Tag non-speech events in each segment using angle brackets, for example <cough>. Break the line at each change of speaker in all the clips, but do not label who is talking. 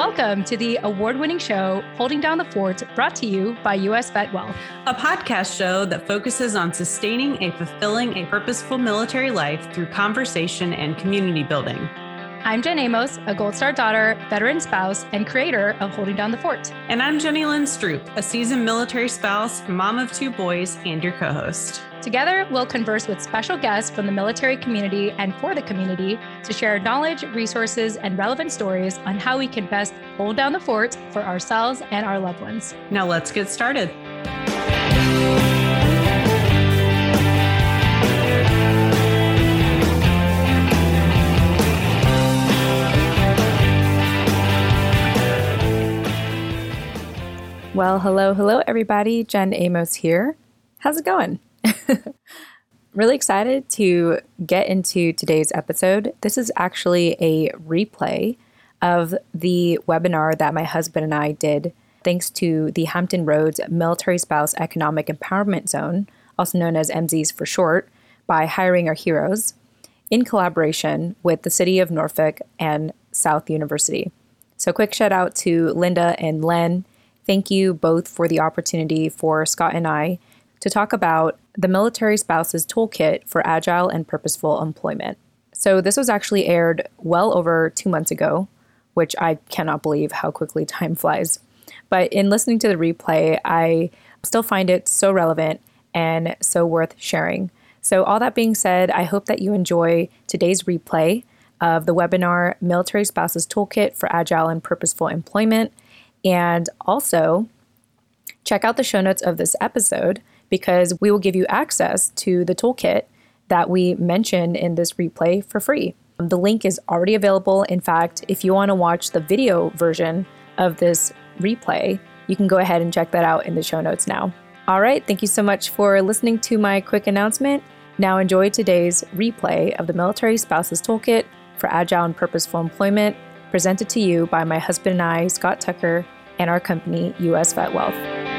Welcome to the award winning show, Holding Down the Fort, brought to you by US Vet Wealth,
a podcast show that focuses on sustaining a fulfilling, a purposeful military life through conversation and community building.
I'm Jen Amos, a Gold Star daughter, veteran spouse, and creator of Holding Down the Fort.
And I'm Jenny Lynn Stroop, a seasoned military spouse, mom of two boys, and your co host.
Together, we'll converse with special guests from the military community and for the community to share knowledge, resources, and relevant stories on how we can best hold down the fort for ourselves and our loved ones.
Now, let's get started.
Well, hello, hello, everybody. Jen Amos here. How's it going? <laughs> really excited to get into today's episode. This is actually a replay of the webinar that my husband and I did thanks to the Hampton Roads Military Spouse Economic Empowerment Zone, also known as MZES for short, by Hiring Our Heroes, in collaboration with the City of Norfolk and South University. So, quick shout out to Linda and Len. Thank you both for the opportunity for Scott and I to talk about the Military Spouses Toolkit for Agile and Purposeful Employment. So, this was actually aired well over two months ago, which I cannot believe how quickly time flies. But in listening to the replay, I still find it so relevant and so worth sharing. So, all that being said, I hope that you enjoy today's replay of the webinar Military Spouses Toolkit for Agile and Purposeful Employment. And also, check out the show notes of this episode because we will give you access to the toolkit that we mentioned in this replay for free. The link is already available. In fact, if you want to watch the video version of this replay, you can go ahead and check that out in the show notes now. All right, thank you so much for listening to my quick announcement. Now enjoy today's replay of the Military Spouses Toolkit for Agile and Purposeful Employment, presented to you by my husband and I, Scott Tucker, and our company, US Vet Wealth.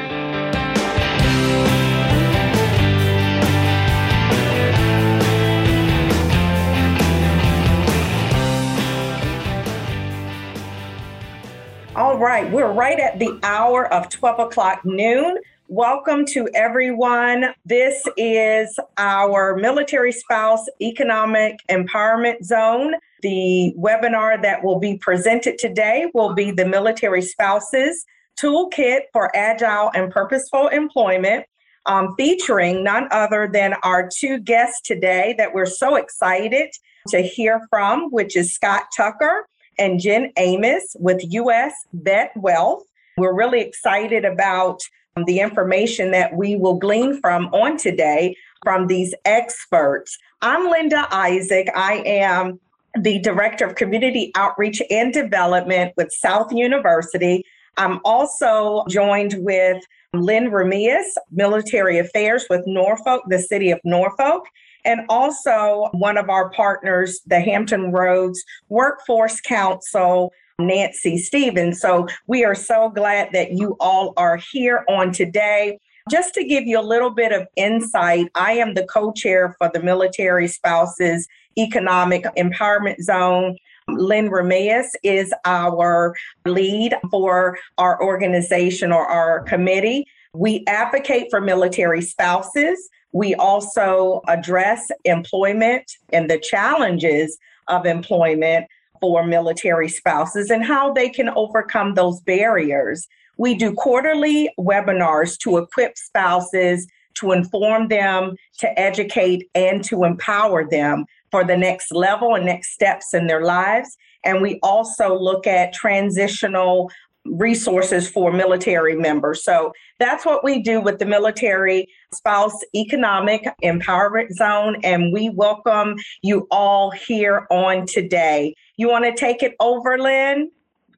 Right, we're right at the hour of 12 o'clock noon. Welcome to everyone. This is our Military Spouse Economic Empowerment Zone. The webinar that will be presented today will be the Military Spouses Toolkit for Agile and Purposeful Employment, um, featuring none other than our two guests today that we're so excited to hear from, which is Scott Tucker and Jen Amos with US Vet Wealth. We're really excited about um, the information that we will glean from on today from these experts. I'm Linda Isaac. I am the Director of Community Outreach and Development with South University. I'm also joined with Lynn Ramias, Military Affairs with Norfolk, the City of Norfolk, and also one of our partners, the Hampton Roads Workforce Council, Nancy Stevens. So we are so glad that you all are here on today. Just to give you a little bit of insight, I am the co chair for the Military Spouses Economic Empowerment Zone. Lynn Ramias is our lead for our organization or our committee. We advocate for military spouses. We also address employment and the challenges of employment for military spouses and how they can overcome those barriers. We do quarterly webinars to equip spouses, to inform them, to educate, and to empower them for the next level and next steps in their lives. And we also look at transitional resources for military members. So that's what we do with the Military Spouse Economic Empowerment Zone. And we welcome you all here on today. You want to take it over, Lynn?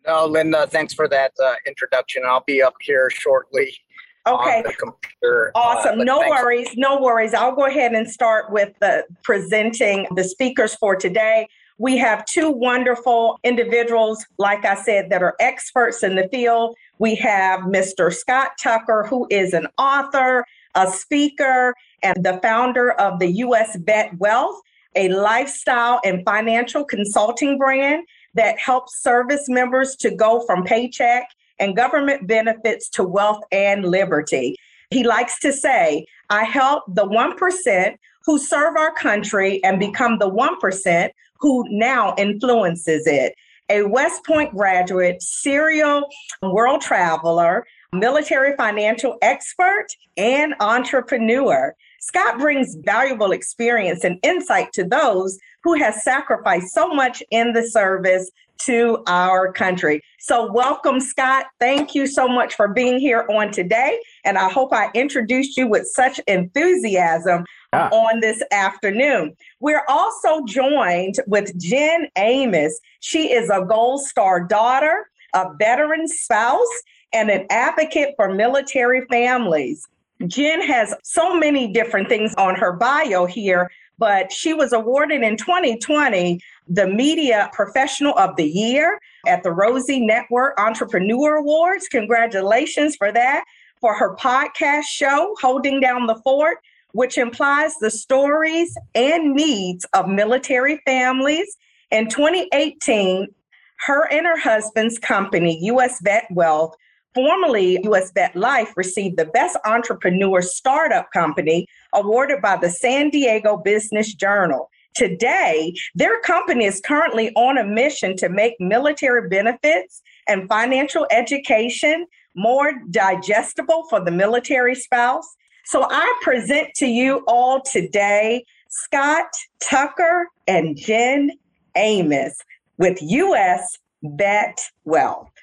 No, Linda, thanks for that uh, introduction. I'll be up here shortly.
Okay. Awesome. Uh, no thanks. worries. No worries. I'll go ahead and start with the presenting the speakers for today. We have two wonderful individuals, like I said, that are experts in the field. We have Mr. Scott Tucker, who is an author, a speaker, and the founder of the US Vet Wealth, a lifestyle and financial consulting brand that helps service members to go from paycheck and government benefits to wealth and liberty. He likes to say, I help the 1% who serve our country and become the 1% who now influences it. A West Point graduate, serial world traveler, military financial expert, and entrepreneur. Scott brings valuable experience and insight to those who have sacrificed so much in the service to our country. So, welcome, Scott. Thank you so much for being here on today. And I hope I introduced you with such enthusiasm yeah. on this afternoon. We're also joined with Jen Amos. She is a Gold Star daughter, a veteran spouse, and an advocate for military families. Jen has so many different things on her bio here, but she was awarded in 2020 the Media Professional of the Year at the Rosie Network Entrepreneur Awards. Congratulations for that. For her podcast show, Holding Down the Fort, which implies the stories and needs of military families. In 2018, her and her husband's company, US Vet Wealth, formerly US Vet Life, received the Best Entrepreneur Startup Company awarded by the San Diego Business Journal. Today, their company is currently on a mission to make military benefits and financial education more digestible for the military spouse. So I present to you all today Scott Tucker and Jen Amos with US Vet Wealth.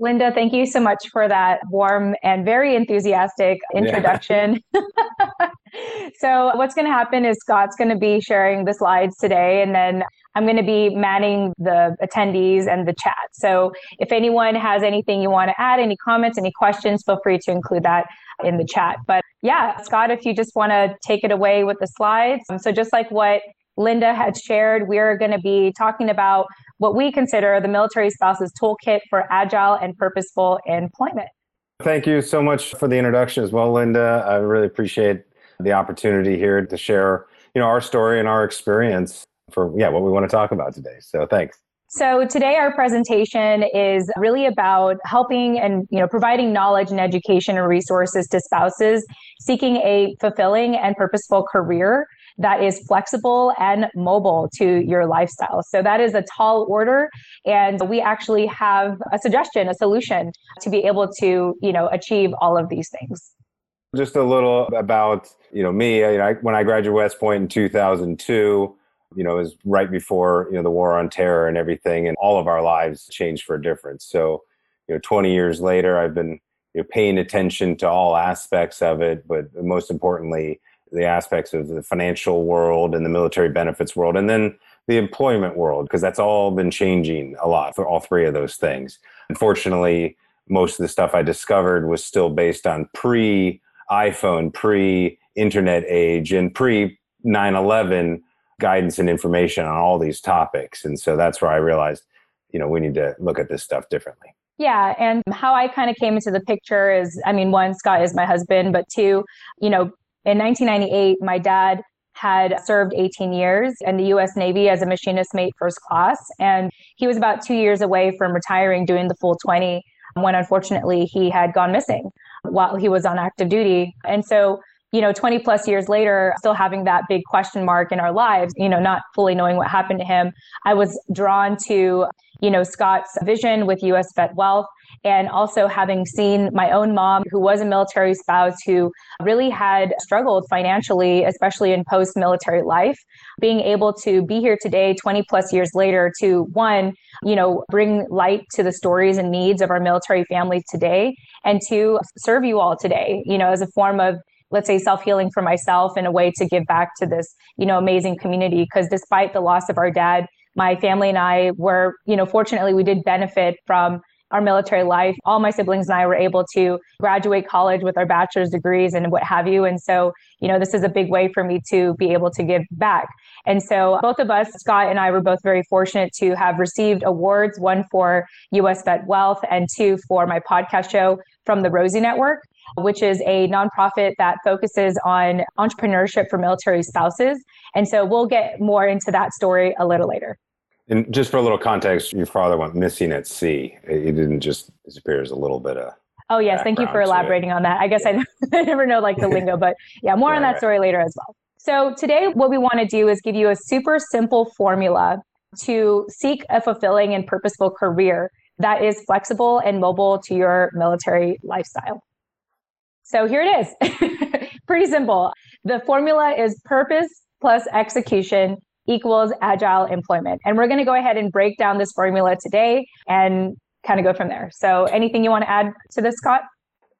Linda, thank you so much for that warm and very enthusiastic introduction. Yeah. <laughs> <laughs> so, what's going to happen is Scott's going to be sharing the slides today, and then I'm going to be manning the attendees and the chat. So, if anyone has anything you want to add, any comments, any questions, feel free to include that in the chat. But yeah, Scott, if you just want to take it away with the slides. So, just like what Linda had shared, we're going to be talking about what we consider the military spouse's toolkit for agile and purposeful employment.
Thank you so much for the introduction as well, Linda. I really appreciate the opportunity here to share, you know, our story and our experience for yeah, what we want to talk about today. So thanks.
So today our presentation is really about helping and you know providing knowledge and education and resources to spouses seeking a fulfilling and purposeful career that is flexible and mobile to your lifestyle. So that is a tall order. And we actually have a suggestion, a solution to be able to, you know, achieve all of these things.
Just a little about, you know, me, I, when I graduated West Point in 2002, you know, it was right before, you know, the war on terror and everything, and all of our lives changed for a difference. So, you know, 20 years later, I've been you know, paying attention to all aspects of it, but most importantly, the aspects of the financial world and the military benefits world, and then the employment world, because that's all been changing a lot for all three of those things. Unfortunately, most of the stuff I discovered was still based on pre iPhone, pre internet age, and pre 9 11 guidance and information on all these topics. And so that's where I realized, you know, we need to look at this stuff differently.
Yeah. And how I kind of came into the picture is I mean, one, Scott is my husband, but two, you know, in 1998, my dad had served 18 years in the US Navy as a machinist mate first class. And he was about two years away from retiring, doing the full 20, when unfortunately he had gone missing while he was on active duty. And so, you know, 20 plus years later, still having that big question mark in our lives, you know, not fully knowing what happened to him, I was drawn to, you know, Scott's vision with US Vet Wealth and also having seen my own mom, who was a military spouse, who really had struggled financially, especially in post military life, being able to be here today, 20 plus years later, to one, you know, bring light to the stories and needs of our military families today, and to serve you all today, you know, as a form of let's say self-healing for myself in a way to give back to this you know amazing community. Because despite the loss of our dad my family and i were you know fortunately we did benefit from our military life. All my siblings and I were able to graduate college with our bachelor's degrees and what have you. And so, you know, this is a big way for me to be able to give back. And so both of us, Scott and I, were both very fortunate to have received awards, one for US Vet Wealth and two for my podcast show from the Rosie Network which is a nonprofit that focuses on entrepreneurship for military spouses. And so we'll get more into that story a little later.
And just for a little context, your father went missing at sea. He didn't just disappear as a little bit of.
Oh yes, thank you for elaborating on that. I guess yeah. I, <laughs> I never know like the lingo, but yeah, more right, on that story later as well. So today, what we want to do is give you a super simple formula to seek a fulfilling and purposeful career that is flexible and mobile to your military lifestyle. So here it is. <laughs> Pretty simple. The formula is purpose plus execution equals agile employment. And we're going to go ahead and break down this formula today and kind of go from there. So anything you want to add to this, Scott?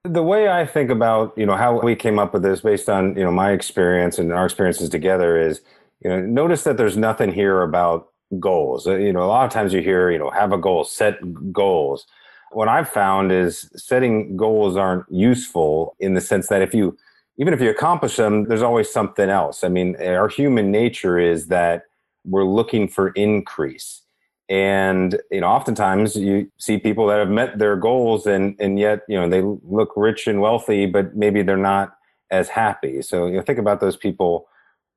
The way I think about, you know, how we came up with this based on, you know, my experience and our experiences together is, you know, notice that there's nothing here about goals. Uh, you know, a lot of times you hear, you know, have a goal, set goals. What I've found is setting goals aren't useful in the sense that if you, even if you accomplish them, there's always something else. I mean, our human nature is that we're looking for increase. And, you know, oftentimes you see people that have met their goals and, and yet, you know, they look rich and wealthy, but maybe they're not as happy. So, you know, think about those people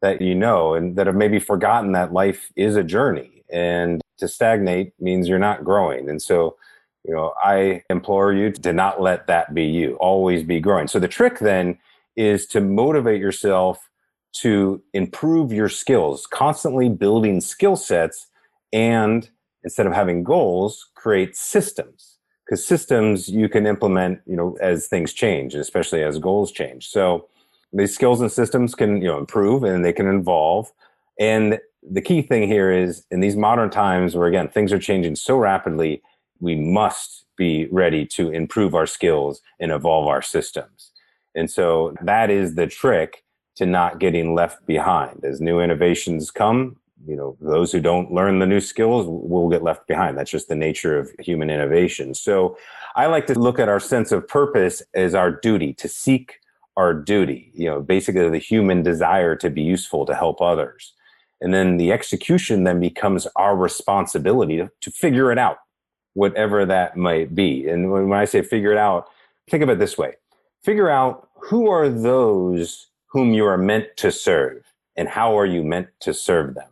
that you know and that have maybe forgotten that life is a journey and to stagnate means you're not growing and so you know i implore you to not let that be you always be growing so the trick then is to motivate yourself to improve your skills constantly building skill sets and instead of having goals create systems. Because systems you can implement you know as things change especially as goals change. So these skills and systems can you know improve and they can evolve. And the key thing here is in these modern times where again things are changing so rapidly we must be ready to improve our skills and evolve our systems and so that is the trick to not getting left behind as new innovations come you know those who don't learn the new skills will get left behind that's just the nature of human innovation so i like to look at our sense of purpose as our duty to seek our duty, you know, basically the human desire to be useful to help others. And then the execution then becomes our responsibility to, to figure it out, whatever that might be. And when, when I say figure it out, think of it this way figure out who are those whom you are meant to serve and how are you meant to serve them.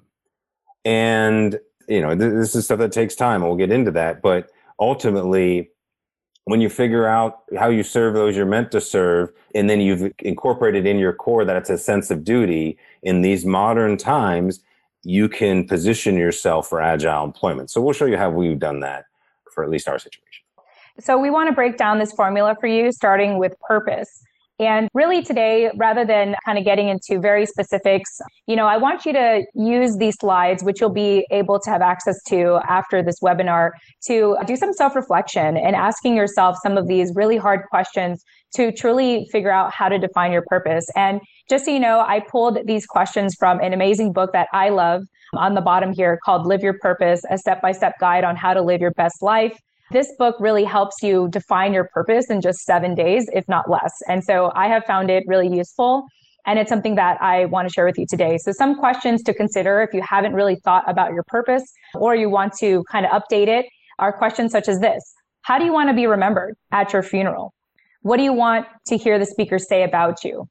And, you know, this is stuff that takes time. We'll get into that. But ultimately, when you figure out how you serve those you're meant to serve, and then you've incorporated in your core that it's a sense of duty in these modern times, you can position yourself for agile employment. So we'll show you how we've done that for at least our situation.
So we want to break down this formula for you, starting with purpose. And really today, rather than kind of getting into very specifics, you know, I want you to use these slides, which you'll be able to have access to after this webinar, to do some self reflection and asking yourself some of these really hard questions to truly figure out how to define your purpose. And just so you know, I pulled these questions from an amazing book that I love um, on the bottom here called Live Your Purpose, a step by step guide on how to live your best life. This book really helps you define your purpose in just seven days, if not less. And so I have found it really useful. And it's something that I want to share with you today. So, some questions to consider if you haven't really thought about your purpose or you want to kind of update it are questions such as this How do you want to be remembered at your funeral? What do you want to hear the speaker say about you?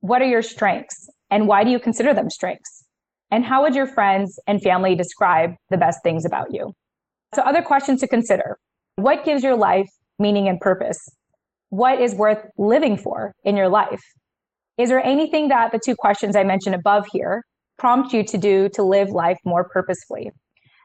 What are your strengths? And why do you consider them strengths? And how would your friends and family describe the best things about you? So, other questions to consider what gives your life meaning and purpose? What is worth living for in your life? Is there anything that the two questions I mentioned above here prompt you to do to live life more purposefully?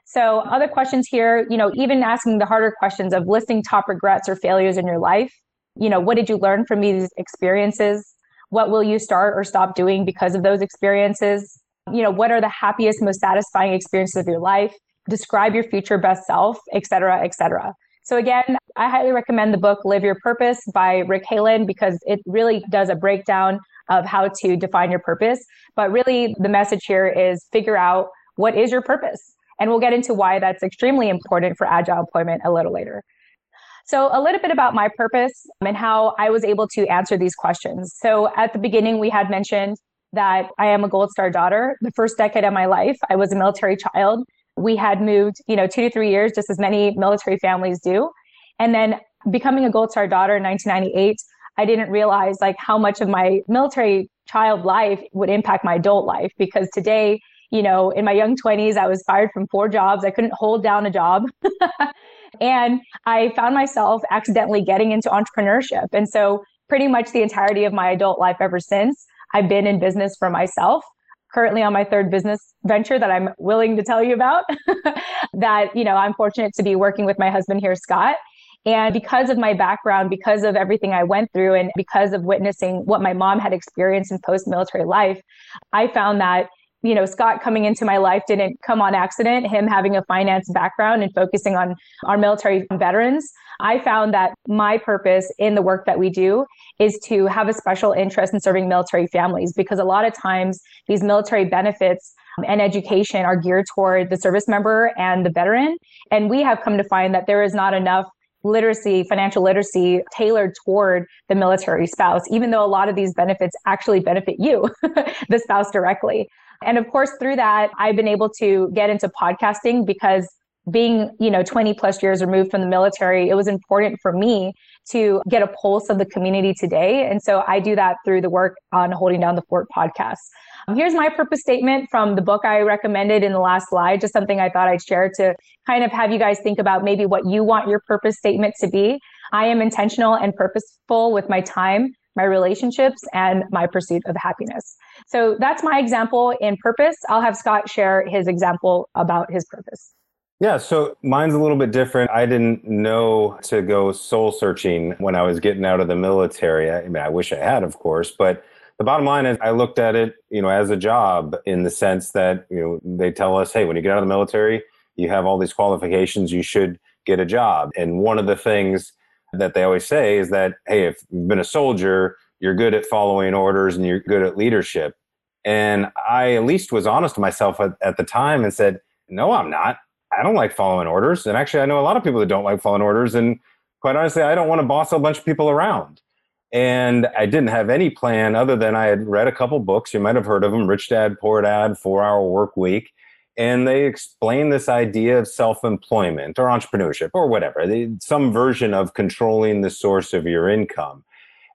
So, other questions here, you know, even asking the harder questions of listing top regrets or failures in your life. You know, what did you learn from these experiences? What will you start or stop doing because of those experiences? You know, what are the happiest, most satisfying experiences of your life? Describe your future best self, et cetera, et cetera. So again, I highly recommend the book Live Your Purpose by Rick Halen because it really does a breakdown of how to define your purpose. But really the message here is figure out what is your purpose. And we'll get into why that's extremely important for agile employment a little later. So, a little bit about my purpose and how I was able to answer these questions. So, at the beginning, we had mentioned that I am a Gold Star daughter. The first decade of my life, I was a military child we had moved, you know, two to three years, just as many military families do. And then becoming a Gold Star daughter in 1998, I didn't realize like how much of my military child life would impact my adult life because today, you know, in my young 20s, I was fired from four jobs. I couldn't hold down a job. <laughs> and I found myself accidentally getting into entrepreneurship. And so, pretty much the entirety of my adult life ever since, I've been in business for myself. Currently on my third business venture that I'm willing to tell you about. <laughs> that, you know, I'm fortunate to be working with my husband here, Scott. And because of my background, because of everything I went through, and because of witnessing what my mom had experienced in post military life, I found that you know, Scott coming into my life didn't come on accident. Him having a finance background and focusing on our military veterans, I found that my purpose in the work that we do is to have a special interest in serving military families because a lot of times these military benefits um, and education are geared toward the service member and the veteran. And we have come to find that there is not enough literacy, financial literacy tailored toward the military spouse, even though a lot of these benefits actually benefit you, <laughs> the spouse directly. And of course, through that, I've been able to get into podcasting because being, you know, 20 plus years removed from the military, it was important for me to get a pulse of the community today. And so I do that through the work on Holding Down the Fort podcast. Here's my purpose statement from the book I recommended in the last slide, just something I thought I'd share to kind of have you guys think about maybe what you want your purpose statement to be. I am intentional and purposeful with my time, my relationships, and my pursuit of happiness. So that's my example in purpose. I'll have Scott share his example about his purpose.
Yeah, so mine's a little bit different. I didn't know to go soul searching when I was getting out of the military. I mean, I wish I had, of course, but the bottom line is I looked at it, you know, as a job in the sense that, you know, they tell us, hey, when you get out of the military, you have all these qualifications, you should get a job. And one of the things that they always say is that, hey, if you've been a soldier, you're good at following orders and you're good at leadership. And I at least was honest to myself at, at the time and said, no, I'm not. I don't like following orders. And actually, I know a lot of people that don't like following orders. And quite honestly, I don't want to boss a bunch of people around. And I didn't have any plan other than I had read a couple books. You might have heard of them Rich Dad, Poor Dad, Four Hour Work Week. And they explain this idea of self employment or entrepreneurship or whatever, they, some version of controlling the source of your income.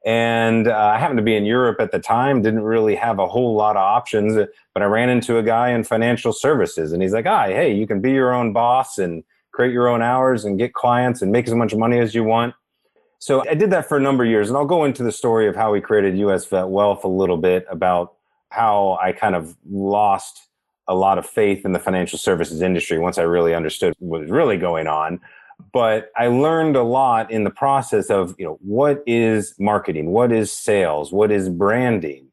And uh, I happened to be in Europe at the time, didn't really have a whole lot of options, but I ran into a guy in financial services and he's like, ah, hey, you can be your own boss and create your own hours and get clients and make as much money as you want. So I did that for a number of years. And I'll go into the story of how we created US Vet Wealth a little bit about how I kind of lost a lot of faith in the financial services industry once I really understood what was really going on but I learned a lot in the process of, you know, what is marketing? What is sales? What is branding?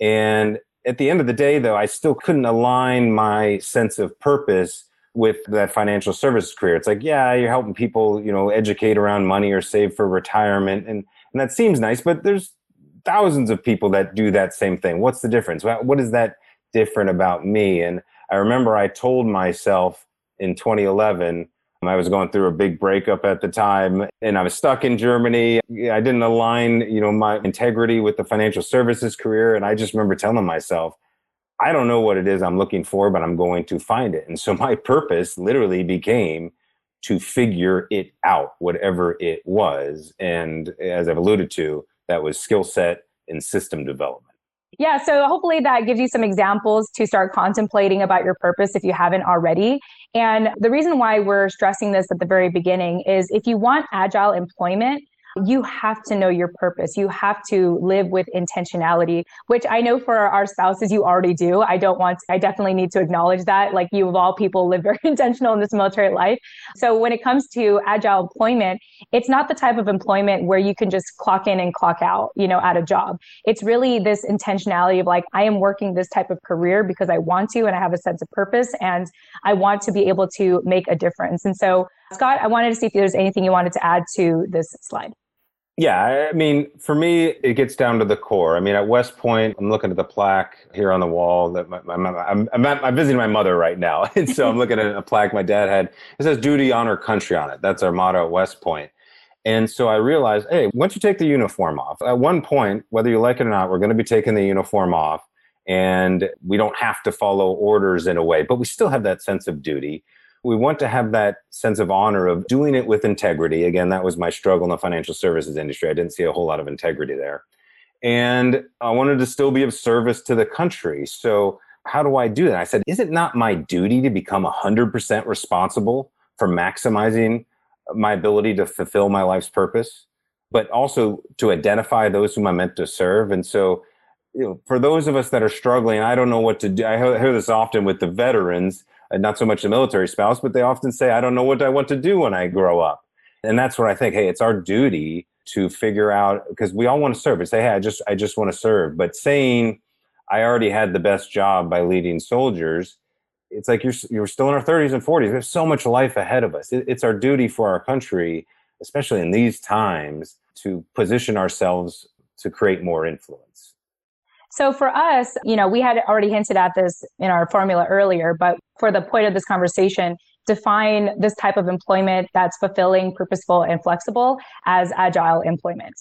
And at the end of the day, though, I still couldn't align my sense of purpose with that financial services career. It's like, yeah, you're helping people, you know, educate around money or save for retirement. And, and that seems nice, but there's thousands of people that do that same thing. What's the difference? What is that different about me? And I remember I told myself in 2011, I was going through a big breakup at the time and I was stuck in Germany. I didn't align, you know, my integrity with the financial services career. And I just remember telling myself, I don't know what it is I'm looking for, but I'm going to find it. And so my <laughs> purpose literally became to figure it out, whatever it was. And as I've alluded to, that was skill set and system development.
Yeah, so hopefully that gives you some examples to start contemplating about your purpose if you haven't already. And the reason why we're stressing this at the very beginning is if you want agile employment, you have to know your purpose. You have to live with intentionality, which I know for our spouses, you already do. I don't want, to, I definitely need to acknowledge that. Like you of all people live very <laughs> intentional in this military life. So when it comes to agile employment, it's not the type of employment where you can just clock in and clock out, you know, at a job. It's really this intentionality of like, I am working this type of career because I want to and I have a sense of purpose and I want to be able to make a difference. And so, Scott, I wanted to see if there's anything you wanted to add to this slide.
Yeah, I mean, for me, it gets down to the core. I mean, at West Point, I'm looking at the plaque here on the wall that my, my, my I'm, I'm, I'm, visiting my mother right now. <laughs> And so I'm looking at a plaque my dad had. It says duty, honor, country on it. That's our motto at West Point. And so I realized, hey, once you take the uniform off, at one point, whether you like it or not, we're going to be taking the uniform off. And we don't have to follow orders in a way, but we still have that sense of duty we want to have that sense of honor of doing it with integrity. Again, that was my struggle in the financial services industry. I didn't see a whole lot of integrity there. And I wanted to still be of service to the country. So how do I do that? I said, is it not my duty to become 100% responsible for maximizing my ability to fulfill my life's purpose, but also to identify those whom I'm meant to serve? And so, you know, for those of us that are struggling, I don't know what to do. I hear this often with the veterans, not so much the military spouse, but they often say, I don't know what I want to do when I grow up. And that's what I think, hey, it's our duty to figure out because we all want to serve. and say, hey, I just I just want to serve. But saying I already had the best job by leading soldiers, it's like you're you're still in our 30s and 40s. There's so much life ahead of us. It, it's our duty for our country, especially in these times, to position ourselves to create more influence.
So for us, you know, we had already hinted at this in our formula earlier, but for the point of this conversation, define this type of employment that's fulfilling, purposeful, and flexible as agile employment.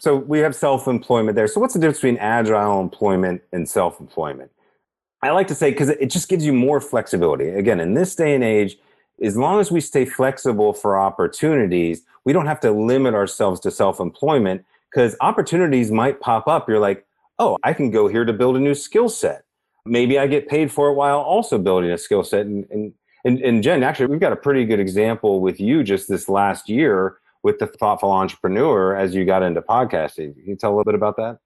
So we have self-employment there. So what's the difference between agile employment and self-employment? I like to say because it just gives you more flexibility. Again, in this day and age, as long as we stay flexible for opportunities, we don't have to limit ourselves to self-employment because opportunities might pop up. You're like, oh, I can go here to build a new skill set. Maybe I get paid for it while also building a skill set. And, and, and, and Jen, actually, we've got a pretty good example with you just this last year with the thoughtful entrepreneur as you got into podcasting. Can you tell a little bit about that?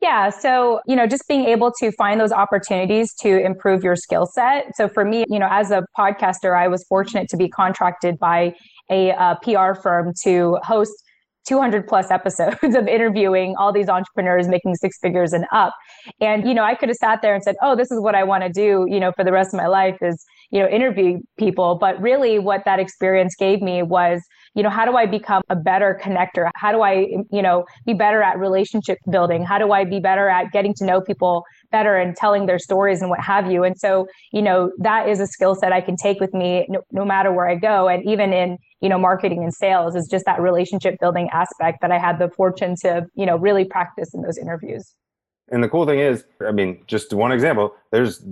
Yeah. So, you know, just being able to find those opportunities to improve your skill set. So, for me, you know, as a podcaster, I was fortunate to be contracted by a, uh, a PR firm to host 200 plus episodes <laughs> of interviewing all these entrepreneurs making six figures and up. And, you know, I could have sat there and said, oh, this is what I want to do, you know, for the rest of my life is, you know, interview people. But really, what that experience gave me was, you know, how do I become a better connector? How do I, you know, be better at relationship building? How do I be better at getting to know people better and telling their stories and what have you? And so, you know, that is a skill set I can take with me no, no matter where I go. And even in, you know, marketing and sales is just that relationship building aspect that I had the fortune to, you know, really practice in those interviews.
And the cool thing is, I mean, just one example, there's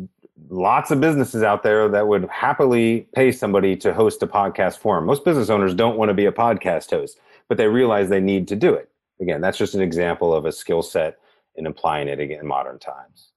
lots of businesses out there that would happily pay somebody to host a podcast for them. Most business owners don't want to be a podcast host, but they realize they need to do it. Again, that's just an example of a skill set and applying it again in modern times.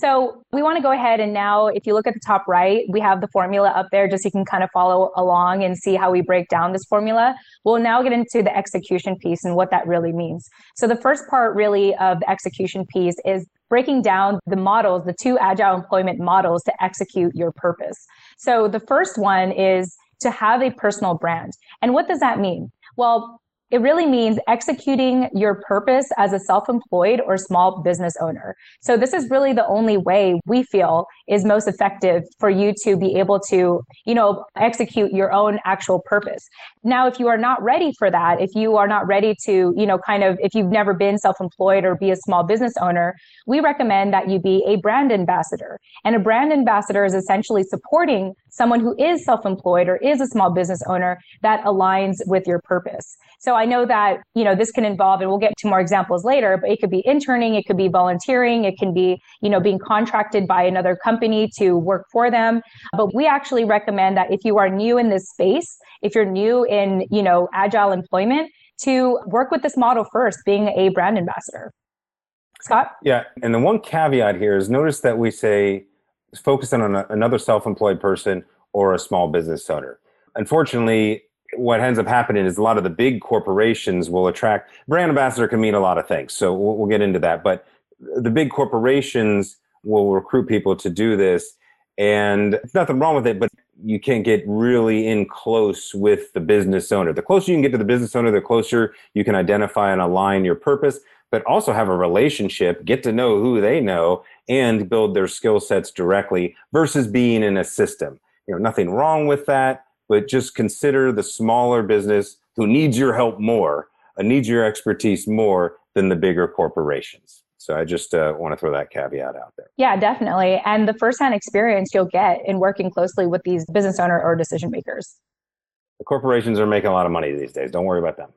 So we want to go ahead and now, if you look at the top right, we have the formula up there just so you can kind of follow along and see how we break down this formula. We'll now get into the execution piece and what that really means. So the first part really of the execution piece is breaking down the models, the two agile employment models to execute your purpose. So the first one is to have a personal brand. And what does that mean? Well, it really means executing your purpose as a self-employed or small business owner. So this is really the only way we feel is most effective for you to be able to, you know, execute your own actual purpose. Now, if you are not ready for that, if you are not ready to, you know, kind of, if you've never been self-employed or be a small business owner, we recommend that you be a brand ambassador. And a brand ambassador is essentially supporting someone who is self-employed or is a small business owner that aligns with your purpose. So I know that, you know, this can involve, and we'll get to more examples later, but it could be interning, it could be volunteering, it can be, you know, being contracted by another company to work for them. But we actually recommend that if you are new in this space, if you're new in, you know, agile employment, to work with this model first, being a brand ambassador. Scott?
Yeah. And the one caveat here is notice that we say focus on another self employed person or a small business owner. Unfortunately, what ends up happening is a lot of the big corporations will attract brand ambassador can mean a lot of things. So we'll, we'll get into that. But the big corporations will recruit people to do this. And nothing wrong with it, but you can't get really in close with the business owner. The closer you can get to the business owner, the closer you can identify and align your purpose, but also have a relationship, get to know who they know, and build their skill sets directly versus being in a system. You know, nothing wrong with that, but just consider the smaller business who needs your help more, uh, needs your expertise more than the bigger corporations. So I just uh, want to throw that caveat out there.
Yeah, definitely. And the firsthand experience you'll get in working closely with these business owner or decision makers.
The corporations are making a lot of money these days. Don't worry about them.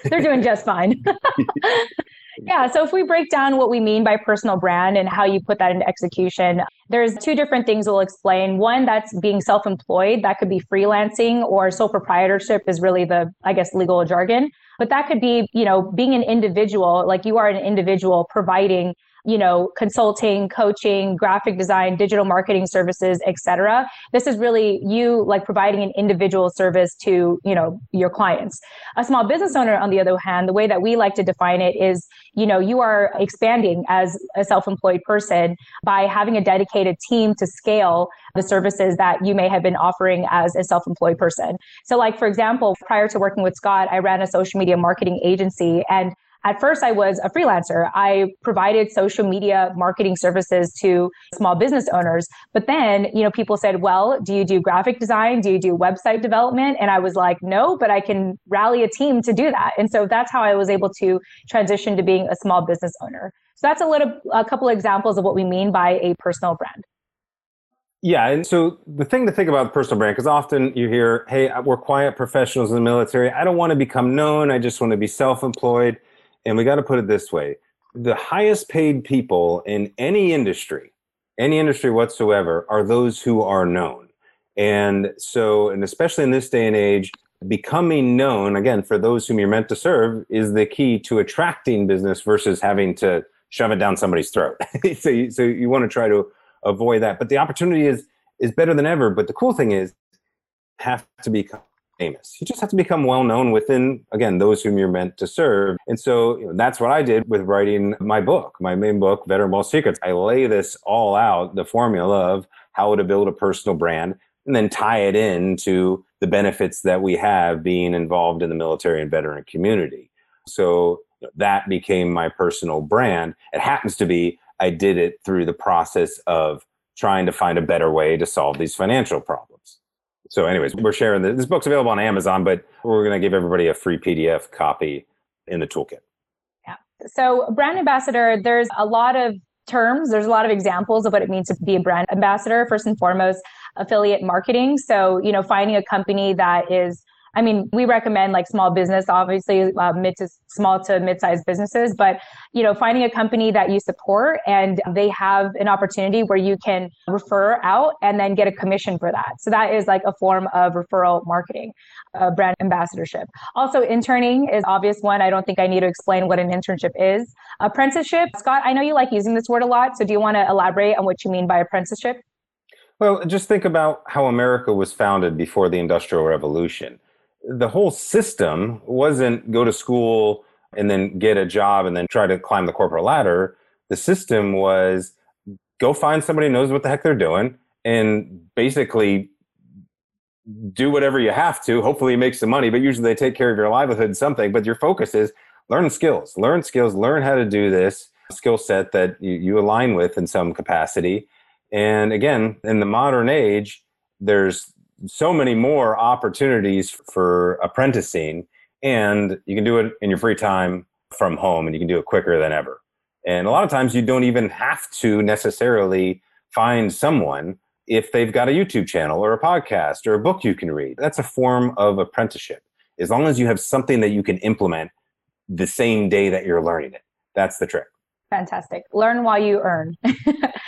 <laughs>
They're doing just fine. <laughs> yeah. So if we break down what we mean by personal brand and how you put that into execution, there's two different things we'll explain. One, that's being self-employed. That could be freelancing or sole proprietorship is really the, I guess, legal jargon. But that could be, you know, being an individual, like you are an individual providing you know, consulting, coaching, graphic design, digital marketing services, etc. This is really you like providing an individual service to, you know, your clients. A small business owner, on the other hand, the way that we like to define it is, you know, you are expanding as a self-employed person by having a dedicated team to scale the services that you may have been offering as a self-employed person. So like for example, prior to working with Scott, I ran a social media marketing agency and at first I was a freelancer. I provided social media marketing services to small business owners. But then, you know, people said, well, do you do graphic design? Do you do website development? And I was like, no, but I can rally a team to do that. And so that's how I was able to transition to being a small business owner. So that's a little, a couple examples of what we mean by a personal brand.
Yeah, and so the thing to think about personal brand, because often you hear, "Hey, we're quiet professionals in the military. I don't want to become known. I just want to be self-employed." And we got to put it this way the highest paid people in any industry, any industry whatsoever, are those who are known. And so, and especially in this day and age, becoming known, again, for those whom you're meant to serve, is the key to attracting business versus having to shove it down somebody's throat. <laughs> so, you, so you want to try to avoid that. But the opportunity is is better than ever. But the cool thing is, have to become famous. You just have to become well known within, again, those whom you're meant to serve. And so you know, that's what I did with writing my book, my main book, Veteran Wealth Secrets. I lay this all out, the formula of how to build a personal brand, and then tie it in to the benefits that we have being involved in the military and veteran community. So that became my personal brand. It happens to be I did it through the process of trying to find a better way to solve these financial problems. So, anyways, we're sharing the, this book's available on Amazon, but we're going to give everybody a free PDF copy in the toolkit.
Yeah. So, brand ambassador, there's a lot of terms. There's a lot of examples of what it means to be a brand ambassador. First and foremost, affiliate marketing. So, you know, finding a company that is I mean, we recommend like small business, obviously uh, mid to small to mid-sized businesses, but you know, finding a company that you support and they have an opportunity where you can refer out and then get a commission for that. So that is like a form of referral marketing, uh, brand ambassadorship. Also, interning is obvious one. I don't think I need to explain what an internship is. Apprenticeship, Scott, I know you like using this word a lot. So do you want to elaborate on what you mean by apprenticeship?
Well, just think about how America was founded before the Industrial Revolution the whole system wasn't go to school and then get a job and then try to climb the corporate ladder. The system was go find somebody who knows what the heck they're doing and basically do whatever you have to. Hopefully, you make some money, but usually they take care of your livelihood something. But your focus is learn skills, learn skills, learn how to do this skill set that you, you align with in some capacity. And again, in the modern age, there's so many more opportunities for apprenticing and you can do it in your free time from home and you can do it quicker than ever. And a lot of times you don't even have to necessarily find someone if they've got a youtube channel or a podcast or a book you can read. That's a form of apprenticeship. As long as you have something that you can implement the same day that you're learning it. That's the trick.
Fantastic. Learn while you earn <laughs>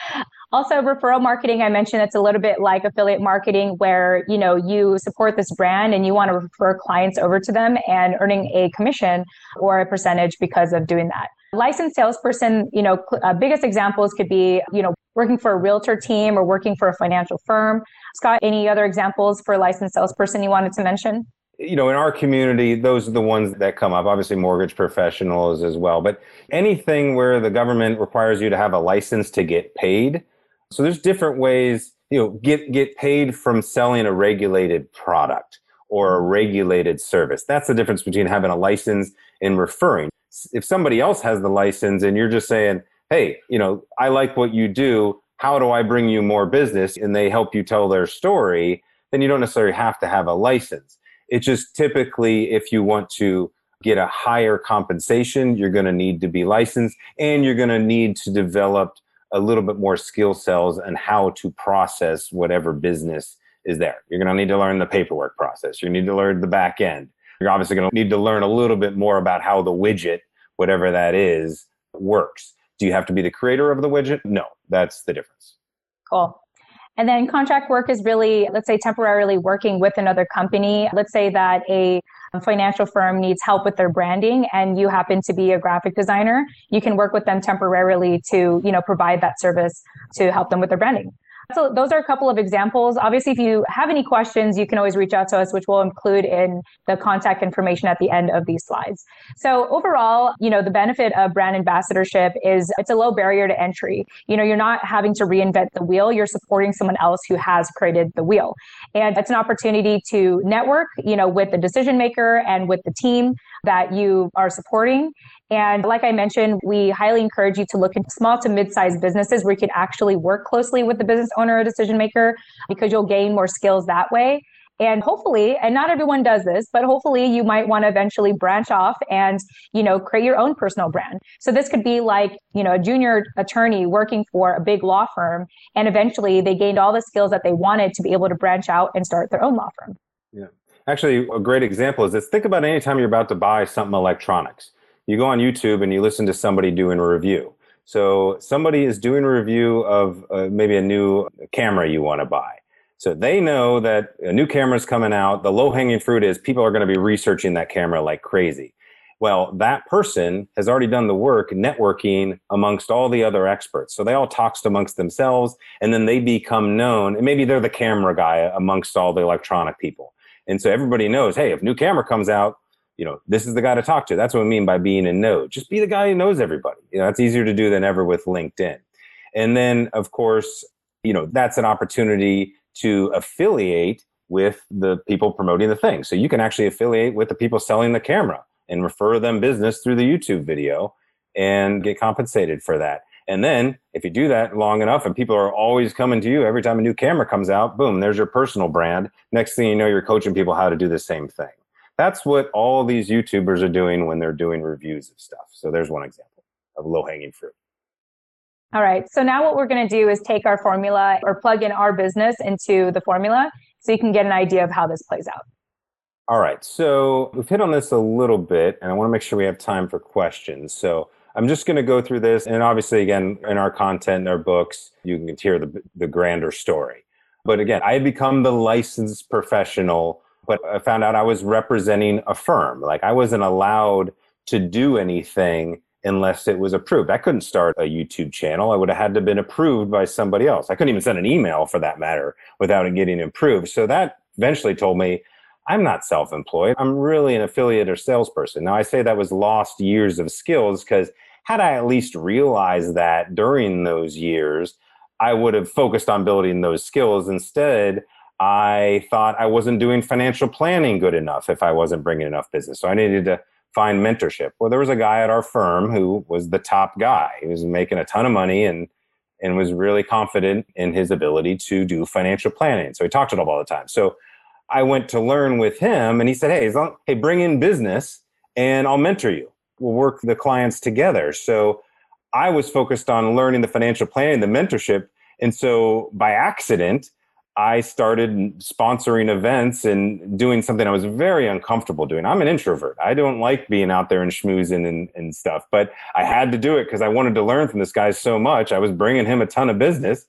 Also, referral marketing, I mentioned it's a little bit like affiliate marketing where, you know, you support this brand and you want to refer clients over to them and earning a commission or a percentage because of doing that. Licensed salesperson, you know, uh, biggest examples could be, you know, working for a realtor team or working for a financial firm. Scott, any other examples for licensed salesperson you wanted to mention?
you know, in our community, those are the ones that come up. Obviously, mortgage professionals as well. But anything where the government requires you to have a license to get paid, so there's different ways, you know, get get paid from selling a regulated product or a regulated service. That's the difference between having a license and referring. If somebody else has the license and you're just saying, "Hey, you know, I like what you do. How do I bring you more business?" and they help you tell their story, then you don't necessarily have to have a license. It's just typically if you want to get a higher compensation, you're going to need to be licensed and you're going to need to develop a little bit more skill cells and how to process whatever business is there. You're going to need to learn the paperwork process. You need to learn the back end. You're obviously going to need to learn a little bit more about how the widget, whatever that is, works. Do you have to be the creator of the widget? No, that's the difference.
Cool. And then contract work is really, let's say, temporarily working with another company. Let's say that a financial firm needs help with their branding and you happen to be a graphic designer, you can work with them temporarily to, you know, provide that service to help them with their branding. So those are a couple of examples. Obviously, if you have any questions, you can always reach out to us, which we'll include in the contact information at the end of these slides. So overall, you know, the benefit of brand ambassadorship is it's a low barrier to entry. You know, you're not having to reinvent the wheel. You're supporting someone else who has created the wheel. And it's an opportunity to network, you know, with the decision maker and with the team that you are supporting. And like I mentioned, we highly encourage you to look into small to mid-sized businesses where you can actually work closely with the business owner or decision maker because you'll gain more skills that way. And hopefully, and not everyone does this, but hopefully you might want to eventually branch off and, you know, create your own personal brand. So this could be like, you know, a junior attorney working for a big law firm. And eventually they gained all the skills that they wanted to be able to branch out and start their own law firm.
Yeah. Actually, a great example is this. Think about any time you're about to buy something electronics you go on YouTube and you listen to somebody doing a review. So somebody is doing a review of uh, maybe a new camera you want to buy. So they know that a new camera is coming out. The low hanging fruit is people are going to be researching that camera like crazy. Well, that person has already done the work networking amongst all the other experts. So they all talk amongst themselves and then they become known. And maybe they're the camera guy amongst all the electronic people. And so everybody knows, hey, if new camera comes out, you know, this is the guy to talk to. That's what I mean by being a node. Just be the guy who knows everybody. You know, that's easier to do than ever with LinkedIn. And then, of course, you know, that's an opportunity to affiliate with the people promoting the thing. So you can actually affiliate with the people selling the camera and refer them business through the YouTube video and get compensated for that. And then if you do that long enough and people are always coming to you every time a new camera comes out, boom, there's your personal brand. Next thing you know, you're coaching people how to do the same thing. That's what all these YouTubers are doing when they're doing reviews of stuff. So there's one example of low hanging fruit.
All right. So now what we're going to do is take our formula or plug in our business into the formula so you can get an idea of how this plays out.
All right. So we've hit on this a little bit, and I want to make sure we have time for questions. So I'm just going to go through this. And obviously, again, in our content, in our books, you can hear the, the grander story. But again, I had become the licensed professional but I found out I was representing a firm. Like I wasn't allowed to do anything unless it was approved. I couldn't start a YouTube channel. I would have had to have been approved by somebody else. I couldn't even send an email for that matter without it getting approved. So that eventually told me I'm not self-employed. I'm really an affiliate or salesperson. Now I say that was lost years of skills because had I at least realized that during those years, I would have focused on building those skills. Instead, I thought I wasn't doing financial planning good enough if I wasn't bringing enough business. So I needed to find mentorship. Well, there was a guy at our firm who was the top guy. He was making a ton of money and and was really confident in his ability to do financial planning. So he talked it up all the time. So I went to learn with him and he said, Hey, long, hey, bring in business and I'll mentor you. Work the clients together. So I was focused on learning the financial planning, the mentorship. And so by accident, I started sponsoring events and doing something I was very uncomfortable doing. I'm an introvert. I don't like being out there and schmoozing and, and stuff, but I had to do it because I wanted to learn from this guy so much. I was bringing him a ton of business.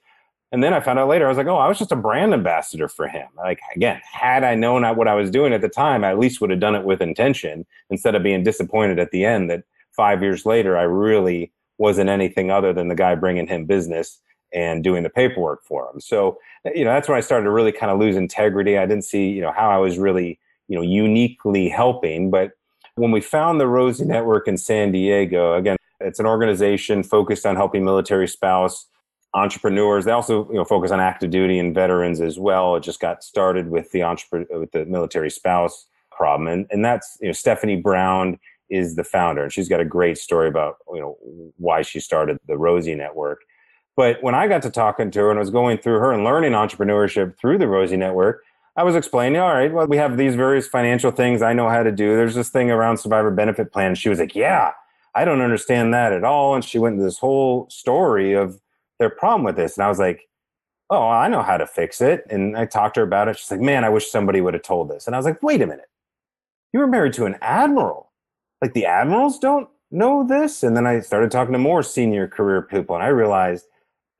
And then I found out later, I was like, oh, I was just a brand ambassador for him. Like, again, had I known what I was doing at the time, I at least would have done it with intention instead of being disappointed at the end that five years later, I really wasn't anything other than the guy bringing him business and doing the paperwork for him. So, eh, you know, that's when I started to really kind of lose integrity. I didn't see, you know, how I was really, you know, uniquely helping. But when we found the Rosie Network in San Diego, again, it's an organization focused on helping military spouse entrepreneurs. They also, you know, focus on active duty and veterans as well. It just got started with the entrepreneur with the military spouse problem, and and that's you know Stephanie Brown is the founder, and she's got a great story about you know why she started the Rosie Network. But when I got to talking to her and I was going through her and learning entrepreneurship through the Rosie Network, I was explaining, all right, well, we have these various financial things I know how to do. There's this thing around survivor benefit plan. She was like, yeah, I don't understand that at all. And she went into this whole story of their problem with this. And I was like, oh, I know how to fix it. And I talked to her about it. She's like, man, I wish somebody would have told this. And I was like, wait a minute. You were married to an admiral. Like the admirals don't know this. And then I started talking to more senior career people and I realized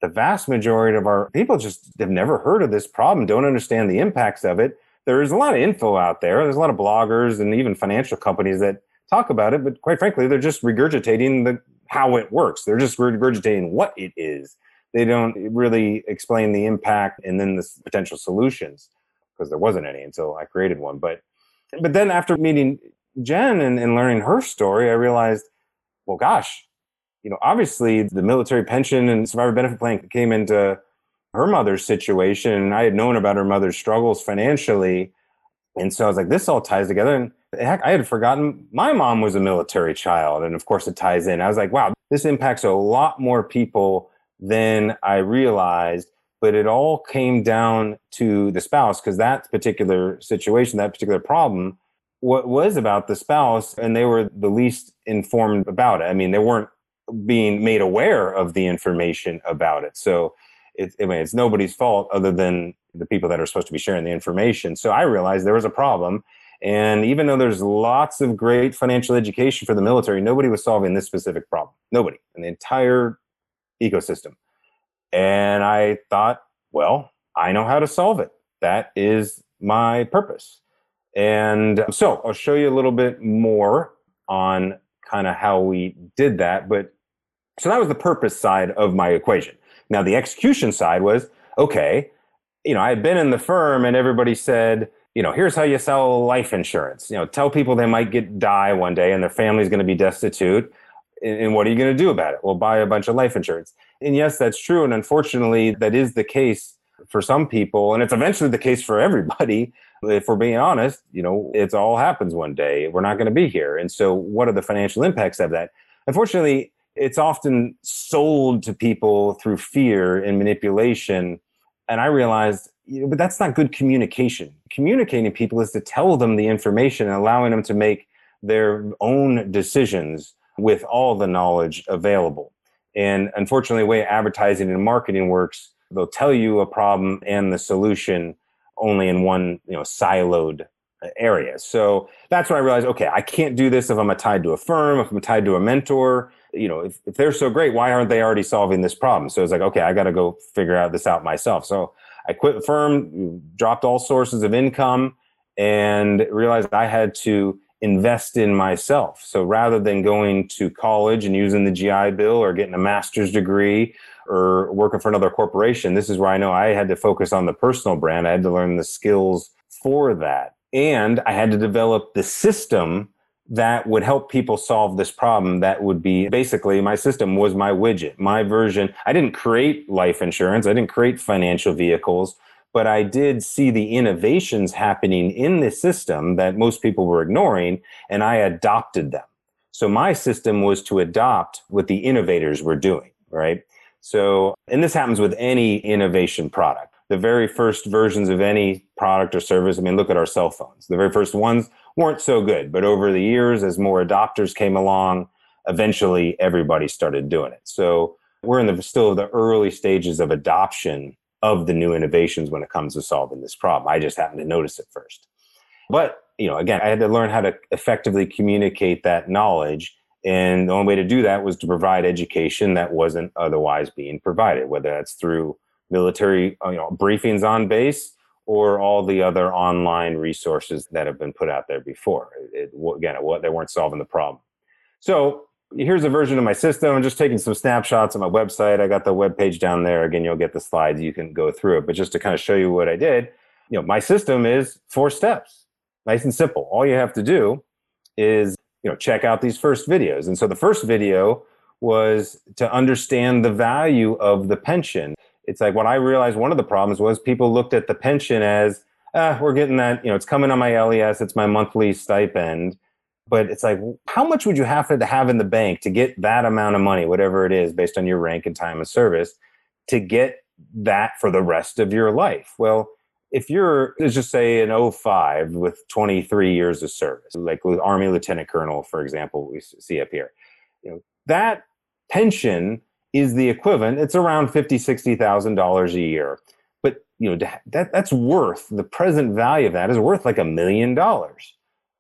the vast majority of our people just have never heard of this problem, don't understand the impacts of it. There's a lot of info out there. There's a lot of bloggers and even financial companies that talk about it, but quite frankly, they're just regurgitating the how it works. They're just regurgitating what it is. They don't really explain the impact and then the potential solutions because there wasn't any until I created one. But but then after meeting Jen and, and learning her story, I realized, well, gosh, you know, obviously the military pension and survivor benefit plan came into her mother's situation. And I had known about her mother's struggles financially. And so I was like, this all ties together. And heck, I had forgotten my mom was a military child. And of course, it ties in. I was like, wow, this impacts a lot more people than I realized. But it all came down to the spouse because that particular situation, that particular problem, what was about the spouse, and they were the least informed about it. I mean, they weren't being made aware of the information about it. So it, I mean, it's nobody's fault other than the people that are supposed to be sharing the information. So I realized there was a problem. And even though there's lots of great financial education for the military, nobody was solving this specific problem. Nobody in the entire ecosystem. And I thought, well, I know how to solve it. That is my purpose. And so I'll show you a little bit more on kind of how we did that. But so that was the purpose side of my equation. Now, the execution side was okay, you know, I had been in the firm and everybody said, you know, here's how you sell life insurance. You know, tell people they might get die one day and their family's going to be destitute. And what are you going to do about it? Well, buy a bunch of life insurance. And yes, that's true. And unfortunately, that is the case for some people. And it's eventually the case for everybody. <laughs> If we're being honest, you know, it all happens one day. We're not going to be here. And so, what are the financial impacts of that? Unfortunately, it's often sold to people through fear and manipulation. And I realized, you know, but that's not good communication. Communicating people is to tell them the information and allowing them to make their own decisions with all the knowledge available. And unfortunately, the way advertising and marketing works, they'll tell you a problem and the solution only in one, you know, siloed area. So that's when I realized, okay, I can't do this if I'm tied to a firm, if I'm tied to a mentor. You know, if, if they're so great, why aren't they already solving this problem? So it's like, okay, I got to go figure out this out myself. So I quit the firm, dropped all sources of income, and realized I had to invest in myself. So rather than going to college and using the GI Bill or getting a master's degree or working for another corporation, this is where I know I had to focus on the personal brand. I had to learn the skills for that. And I had to develop the system that would help people solve this problem. That would be basically my system was my widget, my version. I didn't create life insurance, I didn't create financial vehicles but I did see the innovations happening in the system that most people were ignoring, and I adopted them. So my system was to adopt what the innovators were doing, right? So, and this happens with any innovation product. The very first versions of any product or service, I mean, look at our cell phones. The very first ones weren't so good, but over the years, as more adopters came along, eventually everybody started doing it. So we're in the still the early stages of adoption of the new innovations when it comes to solving this problem. I just happened to notice it first. But, you know, again, I had to learn how to effectively communicate that knowledge. And the only way to do that was to provide education that wasn't otherwise being provided, whether that's through military you know, briefings on base or all the other online resources that have been put out there before. It, again, it, they weren't solving the problem. So here's a version of my system. I'm just taking some snapshots on my website. I got the web page down there. Again, you'll get the slides. You can go through it. But just to kind of show you what I did, you know, my system is four steps, nice and simple. All you have to do is, you know, check out these first videos. And so the first video was to understand the value of the pension. It's like what I realized one of the problems was people looked at the pension as, ah, we're getting that, you know, it's coming on my LES, it's my monthly stipend but it's like how much would you have to have in the bank to get that amount of money whatever it is based on your rank and time of service to get that for the rest of your life? Well if you're let's just say an 05 with 23 years of service like with army lieutenant colonel for example we see up here you know that pension is the equivalent it's around 50 60000 dollars a year but you know that that's worth the present value of that is worth like a million dollars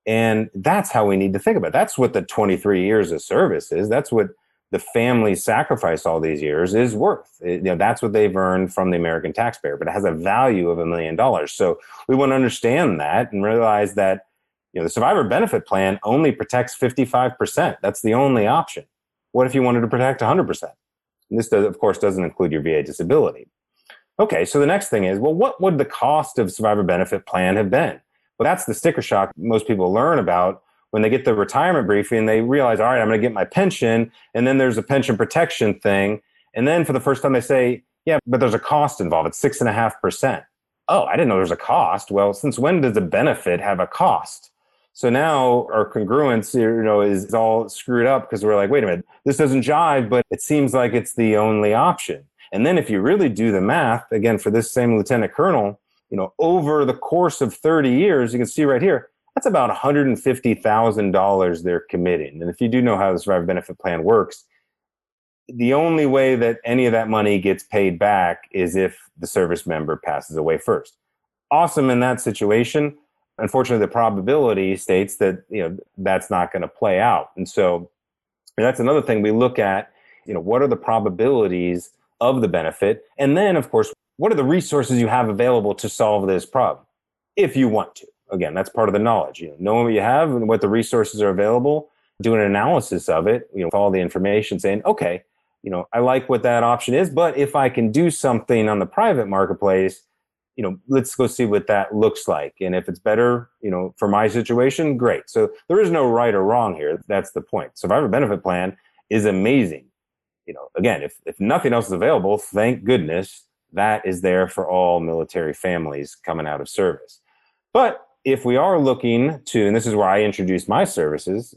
and that's how we need to think about it. That's what the 23 years of service is. That's what the family sacrifice all these years is worth. It, you know, that's what they've earned from the American taxpayer, but it has a value of a million dollars. So we want to understand that and realize that you know the survivor benefit plan only protects 55%. That's the only option. What if you wanted to protect 100%? And this does, of course doesn't include your VA disability. Okay, so the next thing is, well, what would the cost of survivor benefit plan have been? Well, that's the sticker shock most people learn about when they get the retirement briefing, they realize, all right, I'm going to get my pension. And then there's a pension protection thing. And then for the first time, they say, yeah, but there's a cost involved. It's six and a half percent. Oh, I didn't know there's a cost. Well, since when does a benefit have a cost? So now our congruence, you know, is all screwed up because we're like, wait a minute, this doesn't jive, but it seems like it's the only option. And then if you really do the math, again, for this same lieutenant colonel, you know, over the course of 30 years, you can see right here, that's about $150,000 they're committing. And if you do know how the survivor benefit plan works, the only way that any of that money gets paid back is if the service member passes away first. Awesome in that situation. Unfortunately, the probability states that you know that's not going to play out. And so that's another thing we look at, you know, what are the probabilities of the benefit? And then of course, what are the resources you have available to solve this problem if you want to? again, that's part of the knowledge. You know, knowing what you have and what the resources are available, doing an analysis of it, you know, with all the information, saying, okay, you know, I like what that option is, but if I can do something on the private marketplace, you know, let's go see what that looks like. And if it's better, you know, for my situation, great. So there is no right or wrong here. That's the point. Survivor benefit plan is amazing. You know, again, if, if nothing else is available, thank goodness that is there for all military families coming out of service. But if we are looking to, and this is where I introduce my services,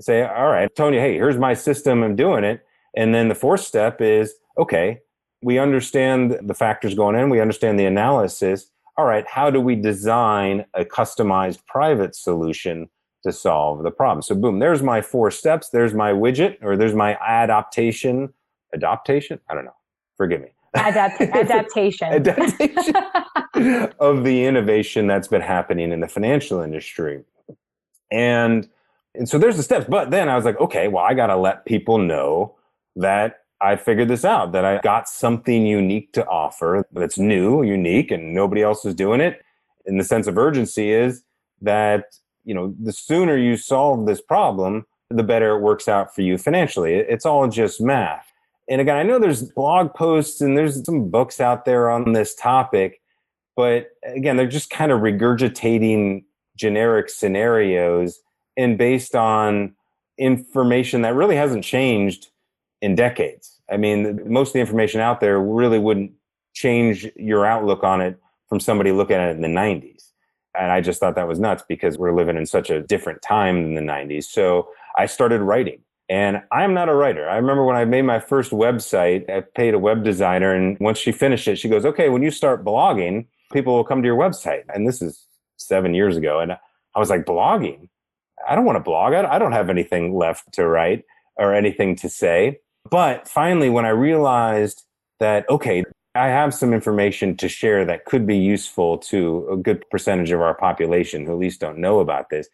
say, all right, Tony, hey, here's my system, I'm doing it. And then the fourth step is, okay, we understand the factors going in, we understand the analysis. All right, how do we design a customized private solution to solve the problem? So, boom, there's my four steps. There's my widget, or there's my adaptation. Adaptation? I don't know. Forgive me.
Adapt- <laughs> adaptation.
adaptation of the innovation that's been happening in the financial industry. And and so there's the steps. But then I was like, okay, well, I got to let people know that I figured this out, that I got something unique to offer that's new, unique, and nobody else is doing it. And the sense of urgency is that, you know, the sooner you solve this problem, the better it works out for you financially. It's all just math. And again, I know there's blog posts and there's some books out there on this topic, but again, they're just kind of regurgitating generic scenarios and based on information that really hasn't changed in decades. I mean, most of the information out there really wouldn't change your outlook on it from somebody looking at it in the 90s. And I just thought that was nuts because we're living in such a different time than the 90s. So I started writing. And I'm not a writer. I remember when I made my first website, I paid a web designer, and once she finished it, she goes, Okay, when you start blogging, people will come to your website. And this is seven years ago. And I was like, Blogging? I don't want to blog. I don't have anything left to write or anything to say. But finally, when I realized that, okay, I have some information to share that could be useful to a good percentage of our population who at least don't know about this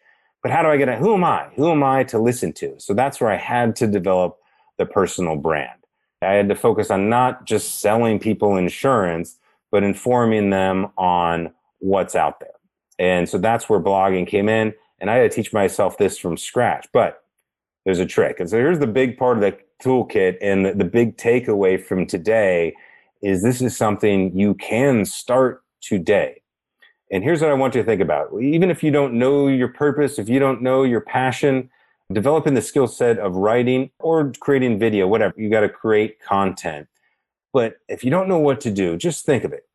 but how do I get it? Who am I? Who am I to listen to? So that's where I had to develop the personal brand. I had to focus on not just selling people insurance, but informing them on what's out there. And so that's where blogging came in. And I had to teach myself this from scratch. But there's a trick. And so here's the big part of the toolkit. And the, the big takeaway from today is this is something you can start today. And here's what I want you to think about. Even if you don't know your purpose, if you don't know your passion, developing the skill set of writing or creating video, whatever, you got to create content. But if you don't know what to do, just think of it.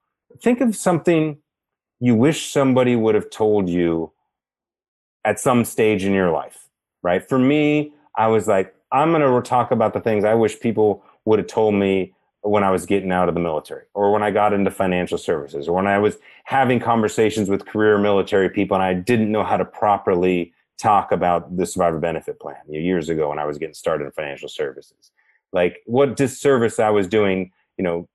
Think of something you wish somebody would have told you at some stage in your life, right? For me, I was like, I'm going to talk about the things I wish people would have told me when I was getting out of the military or when I got into financial services or when I was having conversations with career military people and I didn't know how to properly talk about the survivor benefit plan years ago when I was getting started in financial services. Like what disservice I was doing, you know,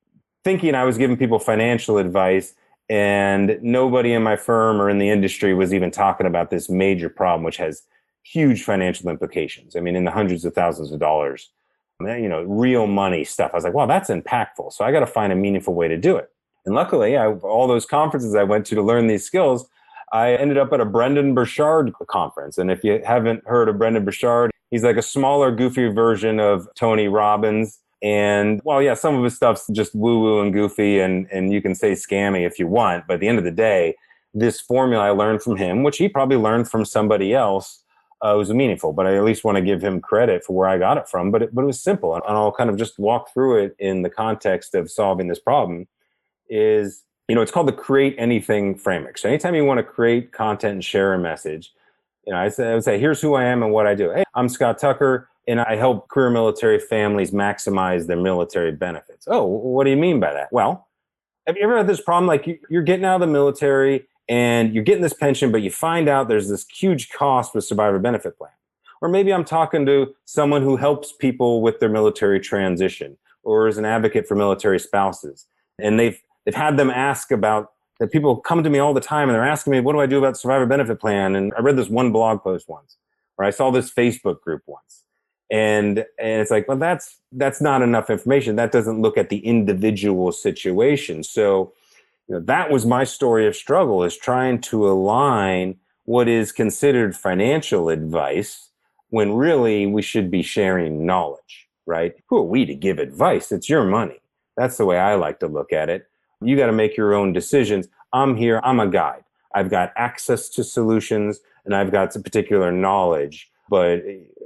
thinking I was giving people financial advice and nobody in my firm or in the industry was even talking about this major problem, which has huge financial implications. I mean, in the hundreds of thousands of dollars you know, real money stuff. I was like, wow, that's impactful. So I got to find a meaningful way to do it. And luckily, I, all those conferences I went to to learn these skills, I ended up at a Brendon Burchard conference. And if you haven't heard of Brendon Burchard, he's like a smaller, goofy version of Tony Robbins. And well, yeah, some of his stuff's just woo woo and goofy, and, and you can say scammy if you want. But at the end of the day, this formula I learned from him, which he probably learned from somebody else, uh, was meaningful. But I at least want to give him credit for where I got it from. But it, but it was simple, and I'll kind of just walk through it in the context of solving this problem. Is you know it's called the create anything framework. So anytime you want to create content and share a message, you know I, say, I would say here's who I am and what I do. Hey, I'm Scott Tucker and I help career military families maximize their military benefits. Oh, what do you mean by that? Well, have you ever had this problem? Like you're getting out of the military and you're getting this pension, but you find out there's this huge cost with survivor benefit plan. Or maybe I'm talking to someone who helps people with their military transition or is an advocate for military spouses. And they've they've had them ask about that people come to me all the time and they're asking me, what do I do about survivor benefit plan? And I read this one blog post once, or I saw this Facebook group once and and it's like well that's that's not enough information that doesn't look at the individual situation so you know that was my story of struggle is trying to align what is considered financial advice when really we should be sharing knowledge right? Who are we to give advice? It's your money. That's the way i like to look at it. You got to make your own decisions. I'm here i'm a guide. I've got access to solutions and i've got some particular knowledge but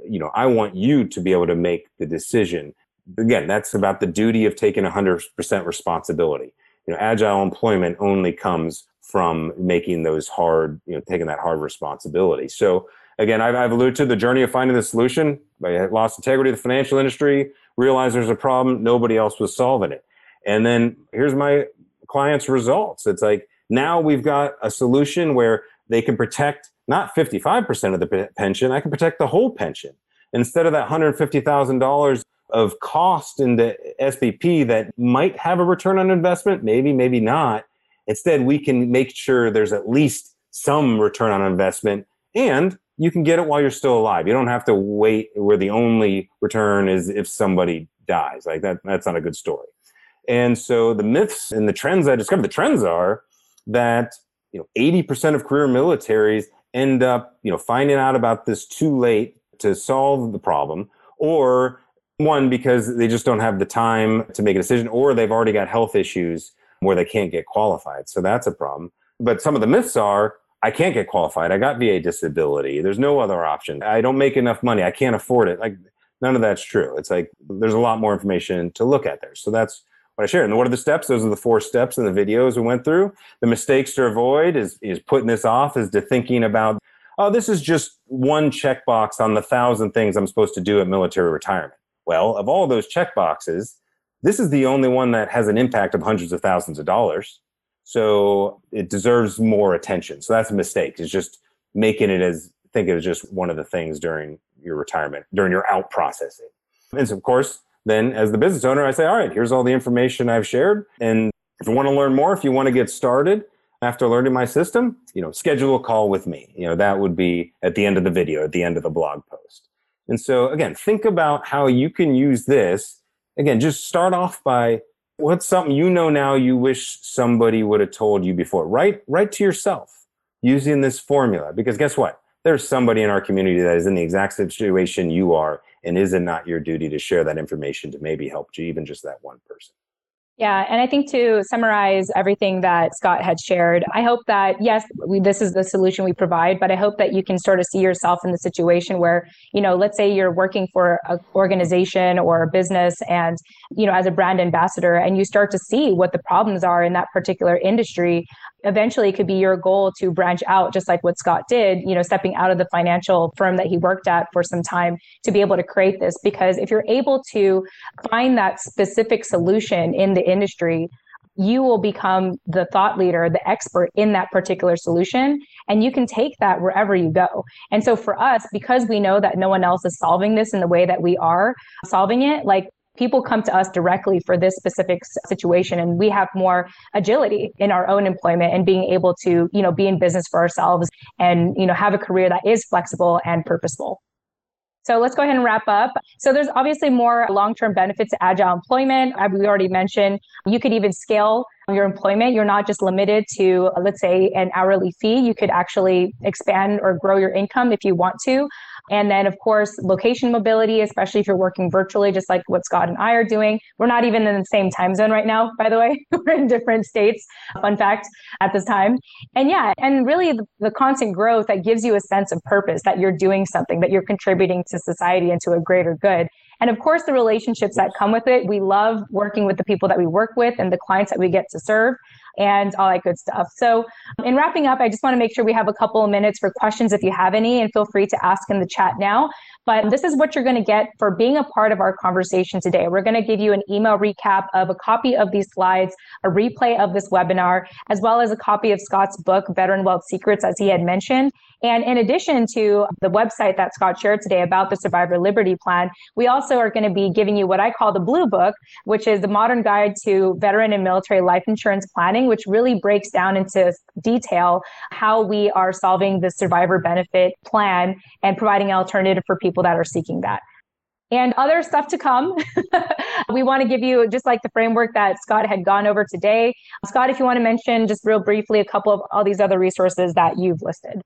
you know i want you to be able to make the decision. Again that's about the duty of taking 100% responsibility you know agile employment only comes from making those hard you know taking that hard responsibility. So again i've, I've alluded to the journey of finding the solution. I lost integrity of the financial industry realized there's a problem nobody else was solving it. And then here's my clients results. It's like now we've got a solution where they can protect not 55% of the pension, I can protect the whole pension. Instead of that $150,000 of cost into SBP that might have a return on investment, maybe, maybe not. Instead, we can make sure there's at least some return on investment and you can get it while you're still alive. You don't have to wait where the only return is if somebody dies. Like that, that's not a good story. And so the myths and the trends I discovered, the trends are that you know 80% of career militaries end up, you know, finding out about this too late to solve the problem, or one because they just don't have the time to make a decision, or they've already got health issues where they can't get qualified. So that's a problem. But some of the myths are I can't get qualified. I got VA disability. There's no other option. I don't make enough money. I can't afford it. Like none of that's true. It's like there's a lot more information to look at there. So that's what I shared. And what are the steps? Those are the four steps in the videos we went through. The mistakes to avoid is, is putting this off is to thinking about, oh, this is just one checkbox on the thousand things I'm supposed to do at military retirement. Well, of all those checkboxes, this is the only one that has an impact of hundreds of thousands of dollars. So it deserves more attention. So that's a mistake. It's just making it as think it as just one of the things during your retirement, during your out processing. And so, of course, then as the business owner, I say, all right, here's all the information I've shared. And if you want to learn more, if you want to get started after learning my system, you know, schedule a call with me. You know, that would be at the end of the video, at the end of the blog post. And so again, think about how you can use this. Again, just start off by what's something you know now you wish somebody would have told you before. Write, write to yourself using this formula. Because guess what? There's somebody in our community that is in the exact situation you are and is it not your duty to share that information to maybe help you, even just that one person?
Yeah, and I think to summarize everything that Scott had shared, I hope that yes, we, this is the solution we provide, but I hope that you can sort of see yourself in the situation where, you know, let's say you're working for an organization or a business and, you know, as a brand ambassador and you start to see what the problems are in that particular industry, eventually it could be your goal to branch out just like what Scott did, you know, stepping out of the financial firm that he worked at for some time to be able to create this because if you're able to find that specific solution in the industry, you will become the thought leader, the expert in that particular solution, and you can take that wherever you go. And so for us, because we know that no one else is solving this in the way that we are solving it, like people come to us directly for this specific situation and we have more agility in our own employment and being able to you know be in business for ourselves and you know have a career that is flexible and purposeful So let's go ahead and wrap up. So there's obviously more long-term benefits to agile employment. As We already mentioned you could even scale your employment. You're not just limited to, let's say, an hourly fee. You could actually expand or grow your income if you want to. And then, of course, location mobility, especially if you're working virtually, just like what Scott and I are doing. We're not even in the same time zone right now, by the way. <laughs> we're in different states, fun fact, at this time. And yeah, and really the, the constant growth that gives you a sense of purpose that you're doing something, that you're contributing to society and to a greater good. And of course, the relationships that come with it. We love working with the people that we work with and the clients that we get to serve and all that good stuff. So, um, in wrapping up, I just want to make sure we have a couple of minutes for questions if you have any, and feel free to ask in the chat now. But this is what you're going to get for being a part of our conversation today. We're going to give you an email recap of a copy of these slides, a replay of this webinar, as well as a copy of Scott's book, Veteran Wealth Secrets, as he had mentioned. And in addition to the website that Scott shared today about the Survivor Liberty Plan, we also are going to be giving you what I call the Blue Book, which is the modern guide to veteran and military life insurance planning, which really breaks down into detail how we are solving the survivor benefit plan and providing an alternative for people that are seeking that and other stuff to come. <laughs> we want to give you just like the framework that Scott had gone over today. Scott, if you want to mention just real briefly a couple of all these other resources that you've listed.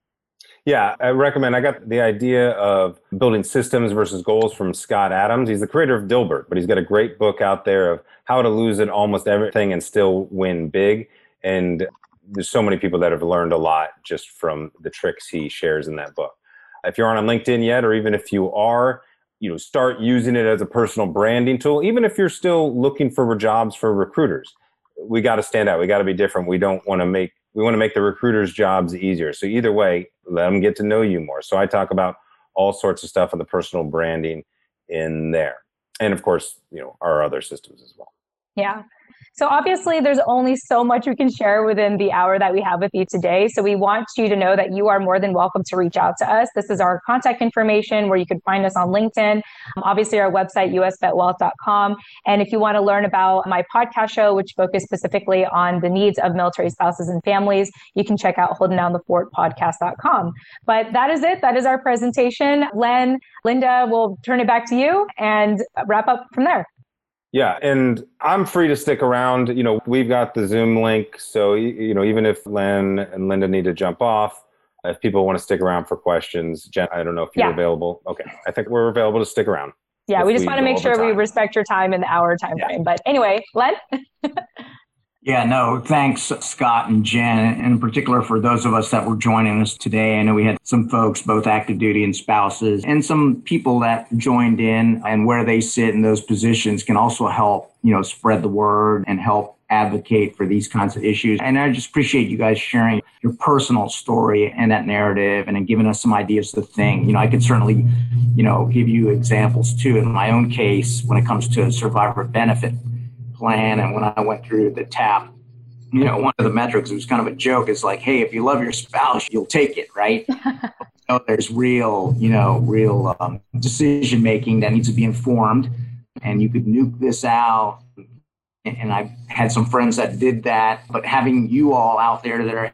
Yeah, I recommend. I got the idea of building systems versus goals from Scott Adams. He's the creator of Dilbert, but he's got a great book out there of how to lose at almost everything and still win big. And there's so many people that have learned a lot just from the tricks he shares in that book. If you aren't on LinkedIn yet, or even if you are, you know, start using it as a personal branding tool. Even if you're still looking for jobs for recruiters, we got to stand out. We got to be different. We don't want to make we want to make the recruiters' jobs easier. So either way, let them get to know you more. So I talk about all sorts of stuff on the personal branding in there, and of course, you know, our other systems as well.
Yeah. So obviously, there's only so much we can share within the hour that we have with you today. So we want you to know that you are more than welcome to reach out to us. This is our contact information where you can find us on LinkedIn. Um, obviously, our website, usvetwealth.com. And if you want to learn about my podcast show, which focuses specifically on the needs of military spouses and families, you can check out holding down the fort podcast.com. But that is it. That is our presentation. Len, Linda, we'll turn it back to you and wrap up from there.
Yeah, and I'm free to stick around. You know, we've got the Zoom link, so you know, even if Len and Linda need to jump off, if people want to stick around for questions, Jen, I don't know if you're yeah. available. Okay, I think we're available to stick around.
Yeah, we just want to make sure we respect your time and the hour time yeah. frame. But anyway, Len. <laughs>
Yeah, no, thanks, Scott and Jen, in particular for those of us that were joining us today. I know we had some folks, both active duty and spouses, and some people that joined in and where they sit in those positions can also help, you know, spread the word and help advocate for these kinds of issues. And I just appreciate you guys sharing your personal story and that narrative and then giving us some ideas to think. You know, I could certainly, you know, give you examples too in my own case when it comes to survivor benefit plan. And when I went through the TAP, you know, one of the metrics, was kind of a joke, is like, hey, if you love your spouse, you'll take it, right? <laughs> know, there's real, you know, real um, decision making that needs to be informed. And you could nuke this out. And I've had some friends that did that, but having you all out there that are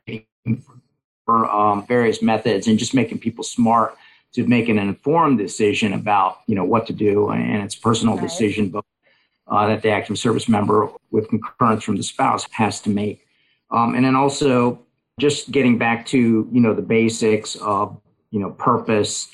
for um, various methods and just making people smart to make an informed decision about you know what to do and it's personal right. decision but uh, that the active service member with concurrence from the spouse has to make. Um, and then also just getting back to, you know, the basics of, you know, purpose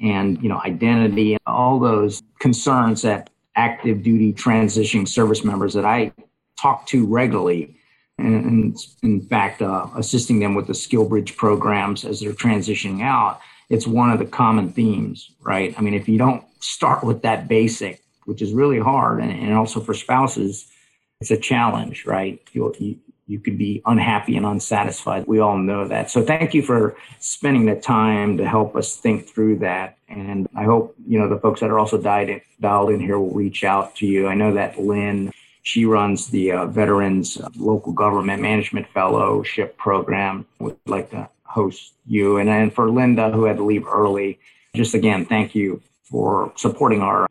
and, you know, identity and all those concerns that active duty transitioning service members that I talk to regularly and, in fact, uh, assisting them with the skill bridge programs as they're transitioning out, it's one of the common themes, right? I mean, if you don't start with that basic, which is really hard. And, and also for spouses, it's a challenge, right? you you, could be unhappy and unsatisfied. We all know that. So thank you for spending the time to help us think through that. And I hope, you know, the folks that are also dialed in, dialed in here will reach out to you. I know that Lynn, she runs the uh, Veterans Local Government Management Fellowship Program. Would like to host you. And then for Linda, who had to leave early, just again, thank you for supporting our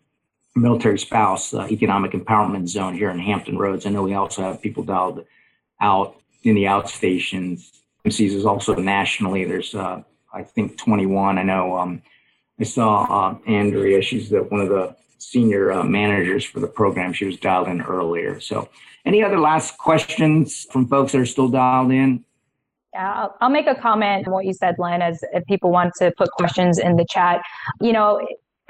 military spouse uh, economic empowerment zone here in Hampton Roads. I know we also have people dialed out in the outstations. MSEEZ is also nationally. There's, uh, I think, 21. I know um, I saw uh, Andrea. She's the, one of the senior uh, managers for the program. She was dialed in earlier. So, any other last questions from folks that are still dialed in?
Yeah, I'll, I'll make a comment on what you said, Len, as if people want to put questions in the chat. You know,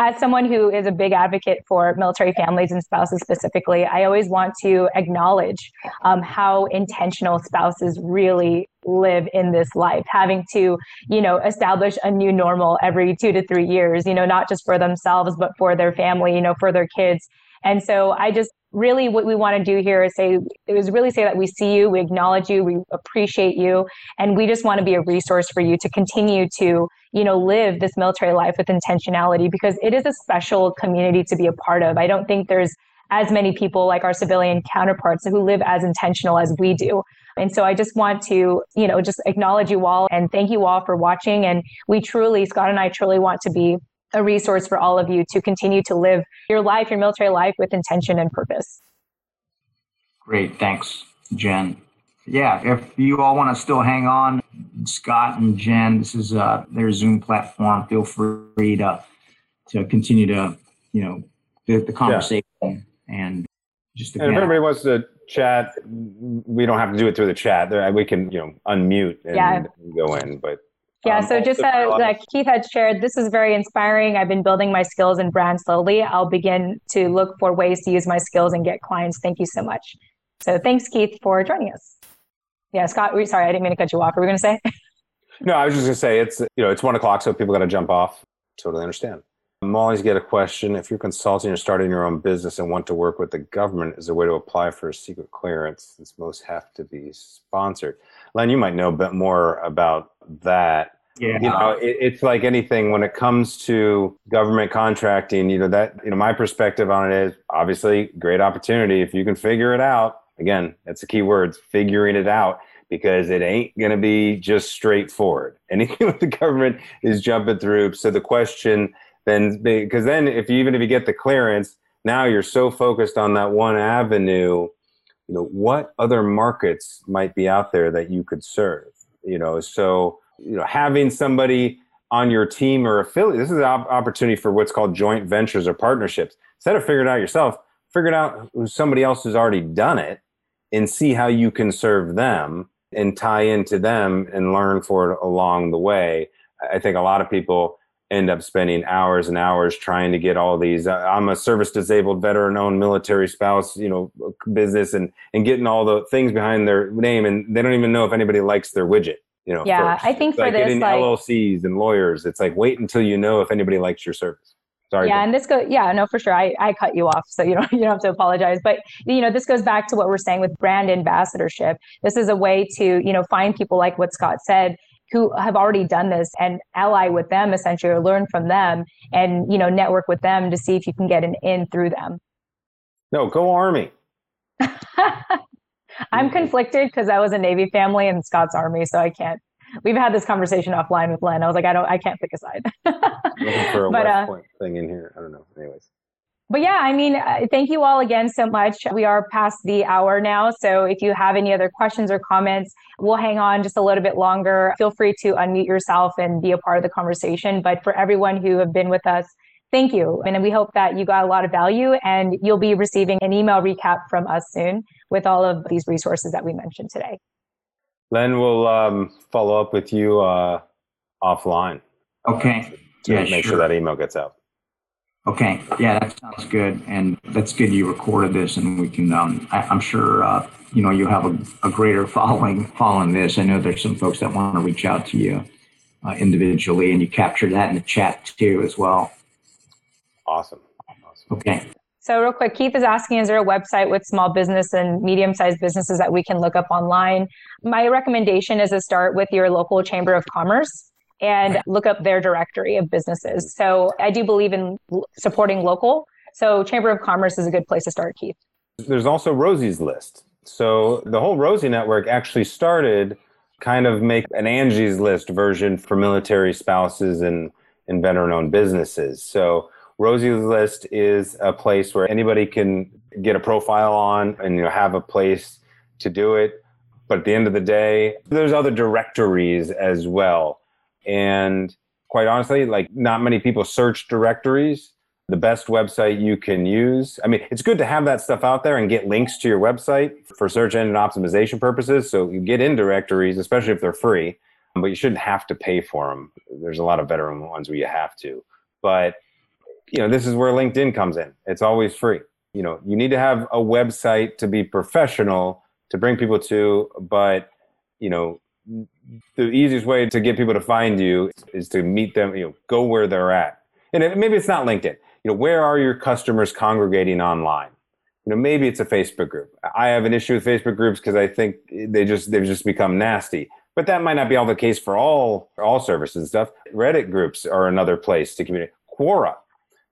as someone who is a big advocate for military families and spouses specifically, I always want to acknowledge um, how intentional spouses really live in this life, having to, you know, establish a new normal every two to three years, you know, not just for themselves, but for their family, you know, for their kids. And so I just really what we want to do here is say is really say that we see you we acknowledge you we appreciate you and we just want to be a resource for you to continue to you know live this military life with intentionality because it is a special community to be a part of. I don't think there's as many people like our civilian counterparts who live as intentional as we do. And so i just want to you know just acknowledge you all and thank you all for watching. And we truly scott and i truly want to be a resource for all of you to continue to live your life, your military life with intention and purpose.
Great. Thanks, Jen. Yeah, if you all want to still hang on, Scott and Jen, this is uh, their Zoom platform. Feel free to to continue to, you know, the, the conversation yeah. and just
again, and if anybody wants to chat, we don't have to do it through the chat. We can, you know, unmute and yeah. go in, but
yeah, um, so just like Keith had shared, this is very inspiring. I've been building my skills and brand slowly. I'll begin to look for ways to use my skills and get clients. Thank you so much. So thanks, Keith, for joining us. Yeah, Scott, we, sorry, I didn't mean to cut you off. Are we going to say? <laughs>
no, I was just going to say it's you know it's one o'clock, so people got to jump off. Totally understand. I'm always get a question. If you're consulting or starting your own business and want to work with the government, is there a way to apply for a secret clearance? Since most have to be sponsored. Len, you might know a bit more about that.
Yeah.
You know, it, it's like anything when it comes to government contracting, you know, that, you know, my perspective on it is obviously great opportunity. If you can figure it out, again, that's the key words, figuring it out, because it ain't going to be just straightforward. <laughs> Anything with the government is jumping through. So the question then, because then if you, even if you get the clearance, now you're so focused on that one avenue you know what other markets might be out there that you could serve you know so you know having somebody on your team or affiliate this is an opportunity for what's called joint ventures or partnerships. Instead of figuring it out yourself figure it out somebody else who's already done it and see how you can serve them and tie into them and learn for it along the way. I think a lot of people end up spending hours and hours trying to get all these uh, i'm a service disabled veteran owned military spouse you know business and and getting all the things behind their name and they don't even know if anybody likes their widget you know
yeah first. i think
it's
for
like
this
getting
like
llcs and lawyers it's like wait until you know if anybody likes your service Sorry.
Yeah, and this goes. Yeah, no, for sure. I, I cut you off, so you don't <laughs> you don't have to apologize. But you know, this goes back to what we're saying with brand ambassadorship. This is a way to you know find people like what Scott said who have already done this and ally with them essentially or learn from them and you know network with them to see if you can get an in through them.
No go army. <laughs>
I'm conflicted because i was a navy family and scott's army so i can't. We've had this conversation offline with len. I was like i don't i can't pick a side.
Looking for a <laughs> but, West uh, Point thing in here. I don't know. Anyways
but yeah, I mean, uh, thank you all again so much. We are past the hour now. So if you have any other questions or comments, we'll hang on just a little bit longer. Feel free to unmute yourself and be a part of the conversation. But for everyone who have been with us, thank you. And we hope that you got a lot of value and you'll be receiving an email recap from us soon with all of these resources that we mentioned today.
Len will um, follow up with you uh, offline.
Okay.
To yeah, make sure. sure that email gets out.
Okay, yeah, that sounds good, and that's good. You recorded this, and we can. Um, I, am sure uh, you know you have a, a, greater <laughs> following following this. I know there's some folks that want to reach out to you uh, individually, and you captured that in the chat too as well.
Awesome.
awesome. Okay.
So real quick, Keith is asking, is there a website with small business and medium-sized businesses that we can look up online? My recommendation is to start with your local chamber of commerce and look up their directory of businesses. Mm-hmm. So I do believe in supporting local. So Chamber of Commerce is a good place to start, Keith.
There's also Rosie's List. So the whole Rosie network actually started kind of make an Angie's List version for military spouses and, and veteran owned businesses. So Rosie's List is a place where anybody can get a profile on and you know, have a place to do it. But at the end of the day, there's other directories as well. And quite honestly, like not many people search directories. The best website you can use. I mean, it's good to have that stuff out there and get links to your website for search engine optimization purposes. So you get in directories, especially if they're free, but you shouldn't have to pay for them. There's a lot of better ones where you have to. But you know, this is where LinkedIn comes in. It's always free. You know, you need to have a website to be professional to bring people to, but you know, the easiest way to get people to find you is to meet them, you know, go where they're at. And maybe it's not LinkedIn. You know, where are your customers congregating online? You know, maybe it's a Facebook group. I have an issue with Facebook groups because I think they just they've just become nasty. But that might not be all the case for all all services and stuff. Reddit groups are another place to communicate. Quora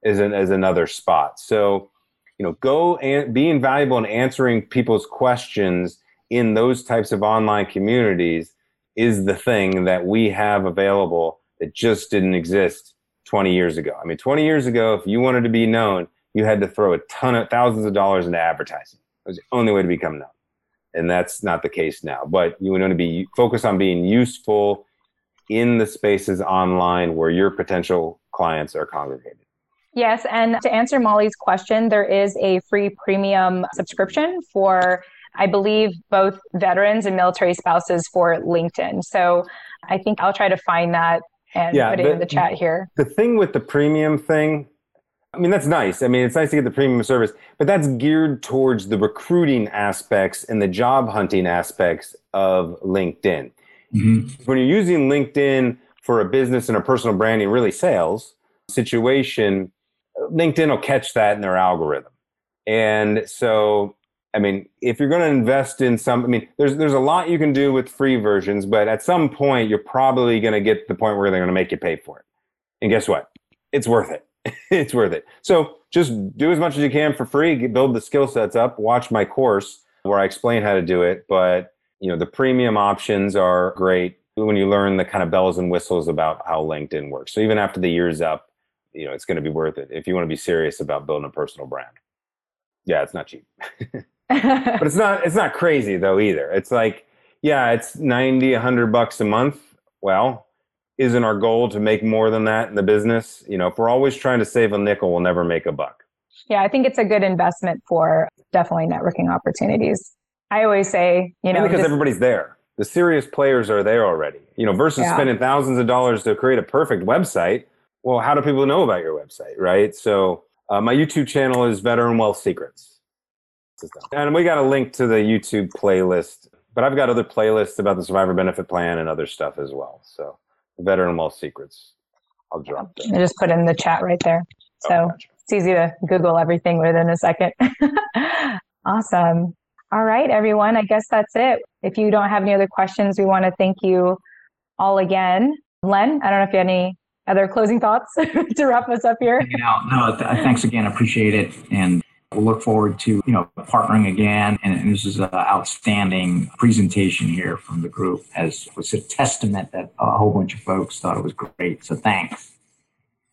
is an, is another spot. So, you know, go and be invaluable in answering people's questions in those types of online communities is the thing that we have available that just didn't exist 20 years ago. I mean, 20 years ago, if you wanted to be known, you had to throw a ton of thousands of dollars into advertising. It was the only way to become known. And that's not the case now. But you want to be focused on being useful in the spaces online where your potential clients are congregated.
Yes. And to answer Molly's question, there is a free premium subscription for I believe both veterans and military spouses for LinkedIn. So I think I'll try to find that and yeah, put it the, in the chat here.
The thing with the premium thing, I mean, that's nice. I mean, it's nice to get the premium service, but that's geared towards the recruiting aspects and the job hunting aspects of LinkedIn. Mm-hmm. When you're using LinkedIn for a business and a personal branding, really sales situation, LinkedIn will catch that in their algorithm. And so I mean, if you're going to invest in some, I mean, there's there's a lot you can do with free versions, but at some point you're probably going to get to the point where they're going to make you pay for it. And guess what? It's worth it. <laughs> it's worth it. So just do as much as you can for free. Build the skill sets up. Watch my course where I explain how to do it. But you know, the premium options are great when you learn the kind of bells and whistles about how LinkedIn works. So even after the year's up, you know, it's going to be worth it if you want to be serious about building a personal brand. Yeah, it's not cheap. <laughs> but it's not it's not crazy though either. It's like yeah, it's 90 100 bucks a month. Well, isn't our goal to make more than that in the business? You know, if we're always trying to save a nickel, we'll never make a buck.
Yeah, I think it's a good investment for definitely networking opportunities. I always say, you know,
because just, everybody's there. The serious players are there already. You know, versus yeah. spending thousands of dollars to create a perfect website. Well, how do people know about your website, right? So, uh, my YouTube channel is Veteran Wealth Secrets and we got a link to the YouTube playlist, but I've got other playlists about the survivor benefit plan and other stuff as well. So, veteran wealth secrets. I'll drop
I just put in the chat right there. Oh, so oh, gotcha. it's easy to Google everything within a second. <laughs> awesome. All right, everyone. I guess that's it. If you don't have any other questions, we want to thank you all again. Len, I don't know if you have any other closing thoughts <laughs> to wrap us up here.
No, no, th- thanks again. Appreciate it. And We'll look forward to you know partnering again, and, this is an outstanding presentation here from the group, as was a testament that a whole bunch of folks thought it was great. So thanks.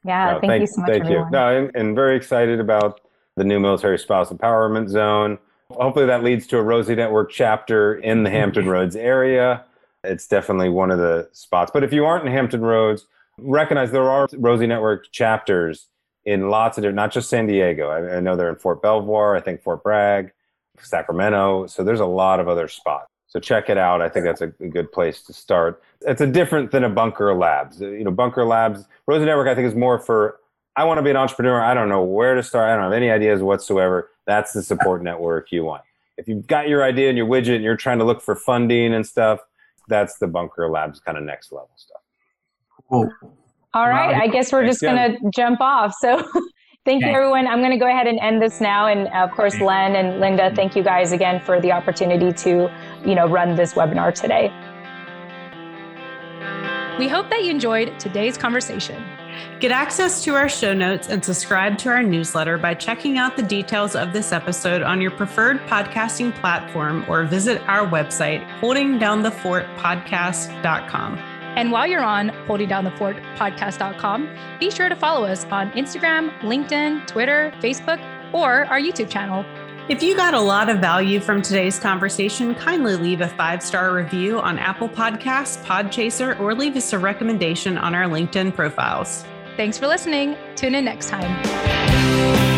Yeah, no, thank, thank, you so much.
Thank everyone. you. No, and, and very excited about the new military spouse empowerment zone. Hopefully, that leads to a Rosie Network chapter in the Hampton Roads area. It's definitely one of the spots. But if you aren't in Hampton Roads, recognize there are Rosie Network chapters in lots of different, not just San Diego. I, I know they're in Fort Belvoir, I think Fort Bragg, Sacramento. So there's a lot of other spots. So check it out. I think that's a, good place to start. It's a different than a Bunker Labs. You know, Bunker Labs, Rosie Network, I think is more for I want to be an entrepreneur. I don't know where to start. I don't have any ideas whatsoever. That's the support network you want. If you've got your idea and your widget and you're trying to look for funding and stuff, that's the Bunker Labs kind of next level stuff.
Cool. All right. Wow. I guess we're just going to jump off. So <laughs> thank okay. you, everyone. I'm going to go ahead and end this now. And of course, Len and Linda, thank you guys again for the opportunity to, you know, run this webinar today.
We hope that you enjoyed today's conversation.
Get access to our show notes and subscribe to our newsletter by checking out the details of this episode on your preferred podcasting platform or visit our website, holdingdownthefortpodcast.com.
And while you're on holdingdownthefortpodcast.com, be sure to follow us on Instagram, LinkedIn, Twitter, Facebook, or our YouTube channel.
If you got a lot of value from today's conversation, kindly leave a five star review on Apple Podcasts, Podchaser, or leave us a recommendation on our LinkedIn profiles.
Thanks for listening. Tune in next time.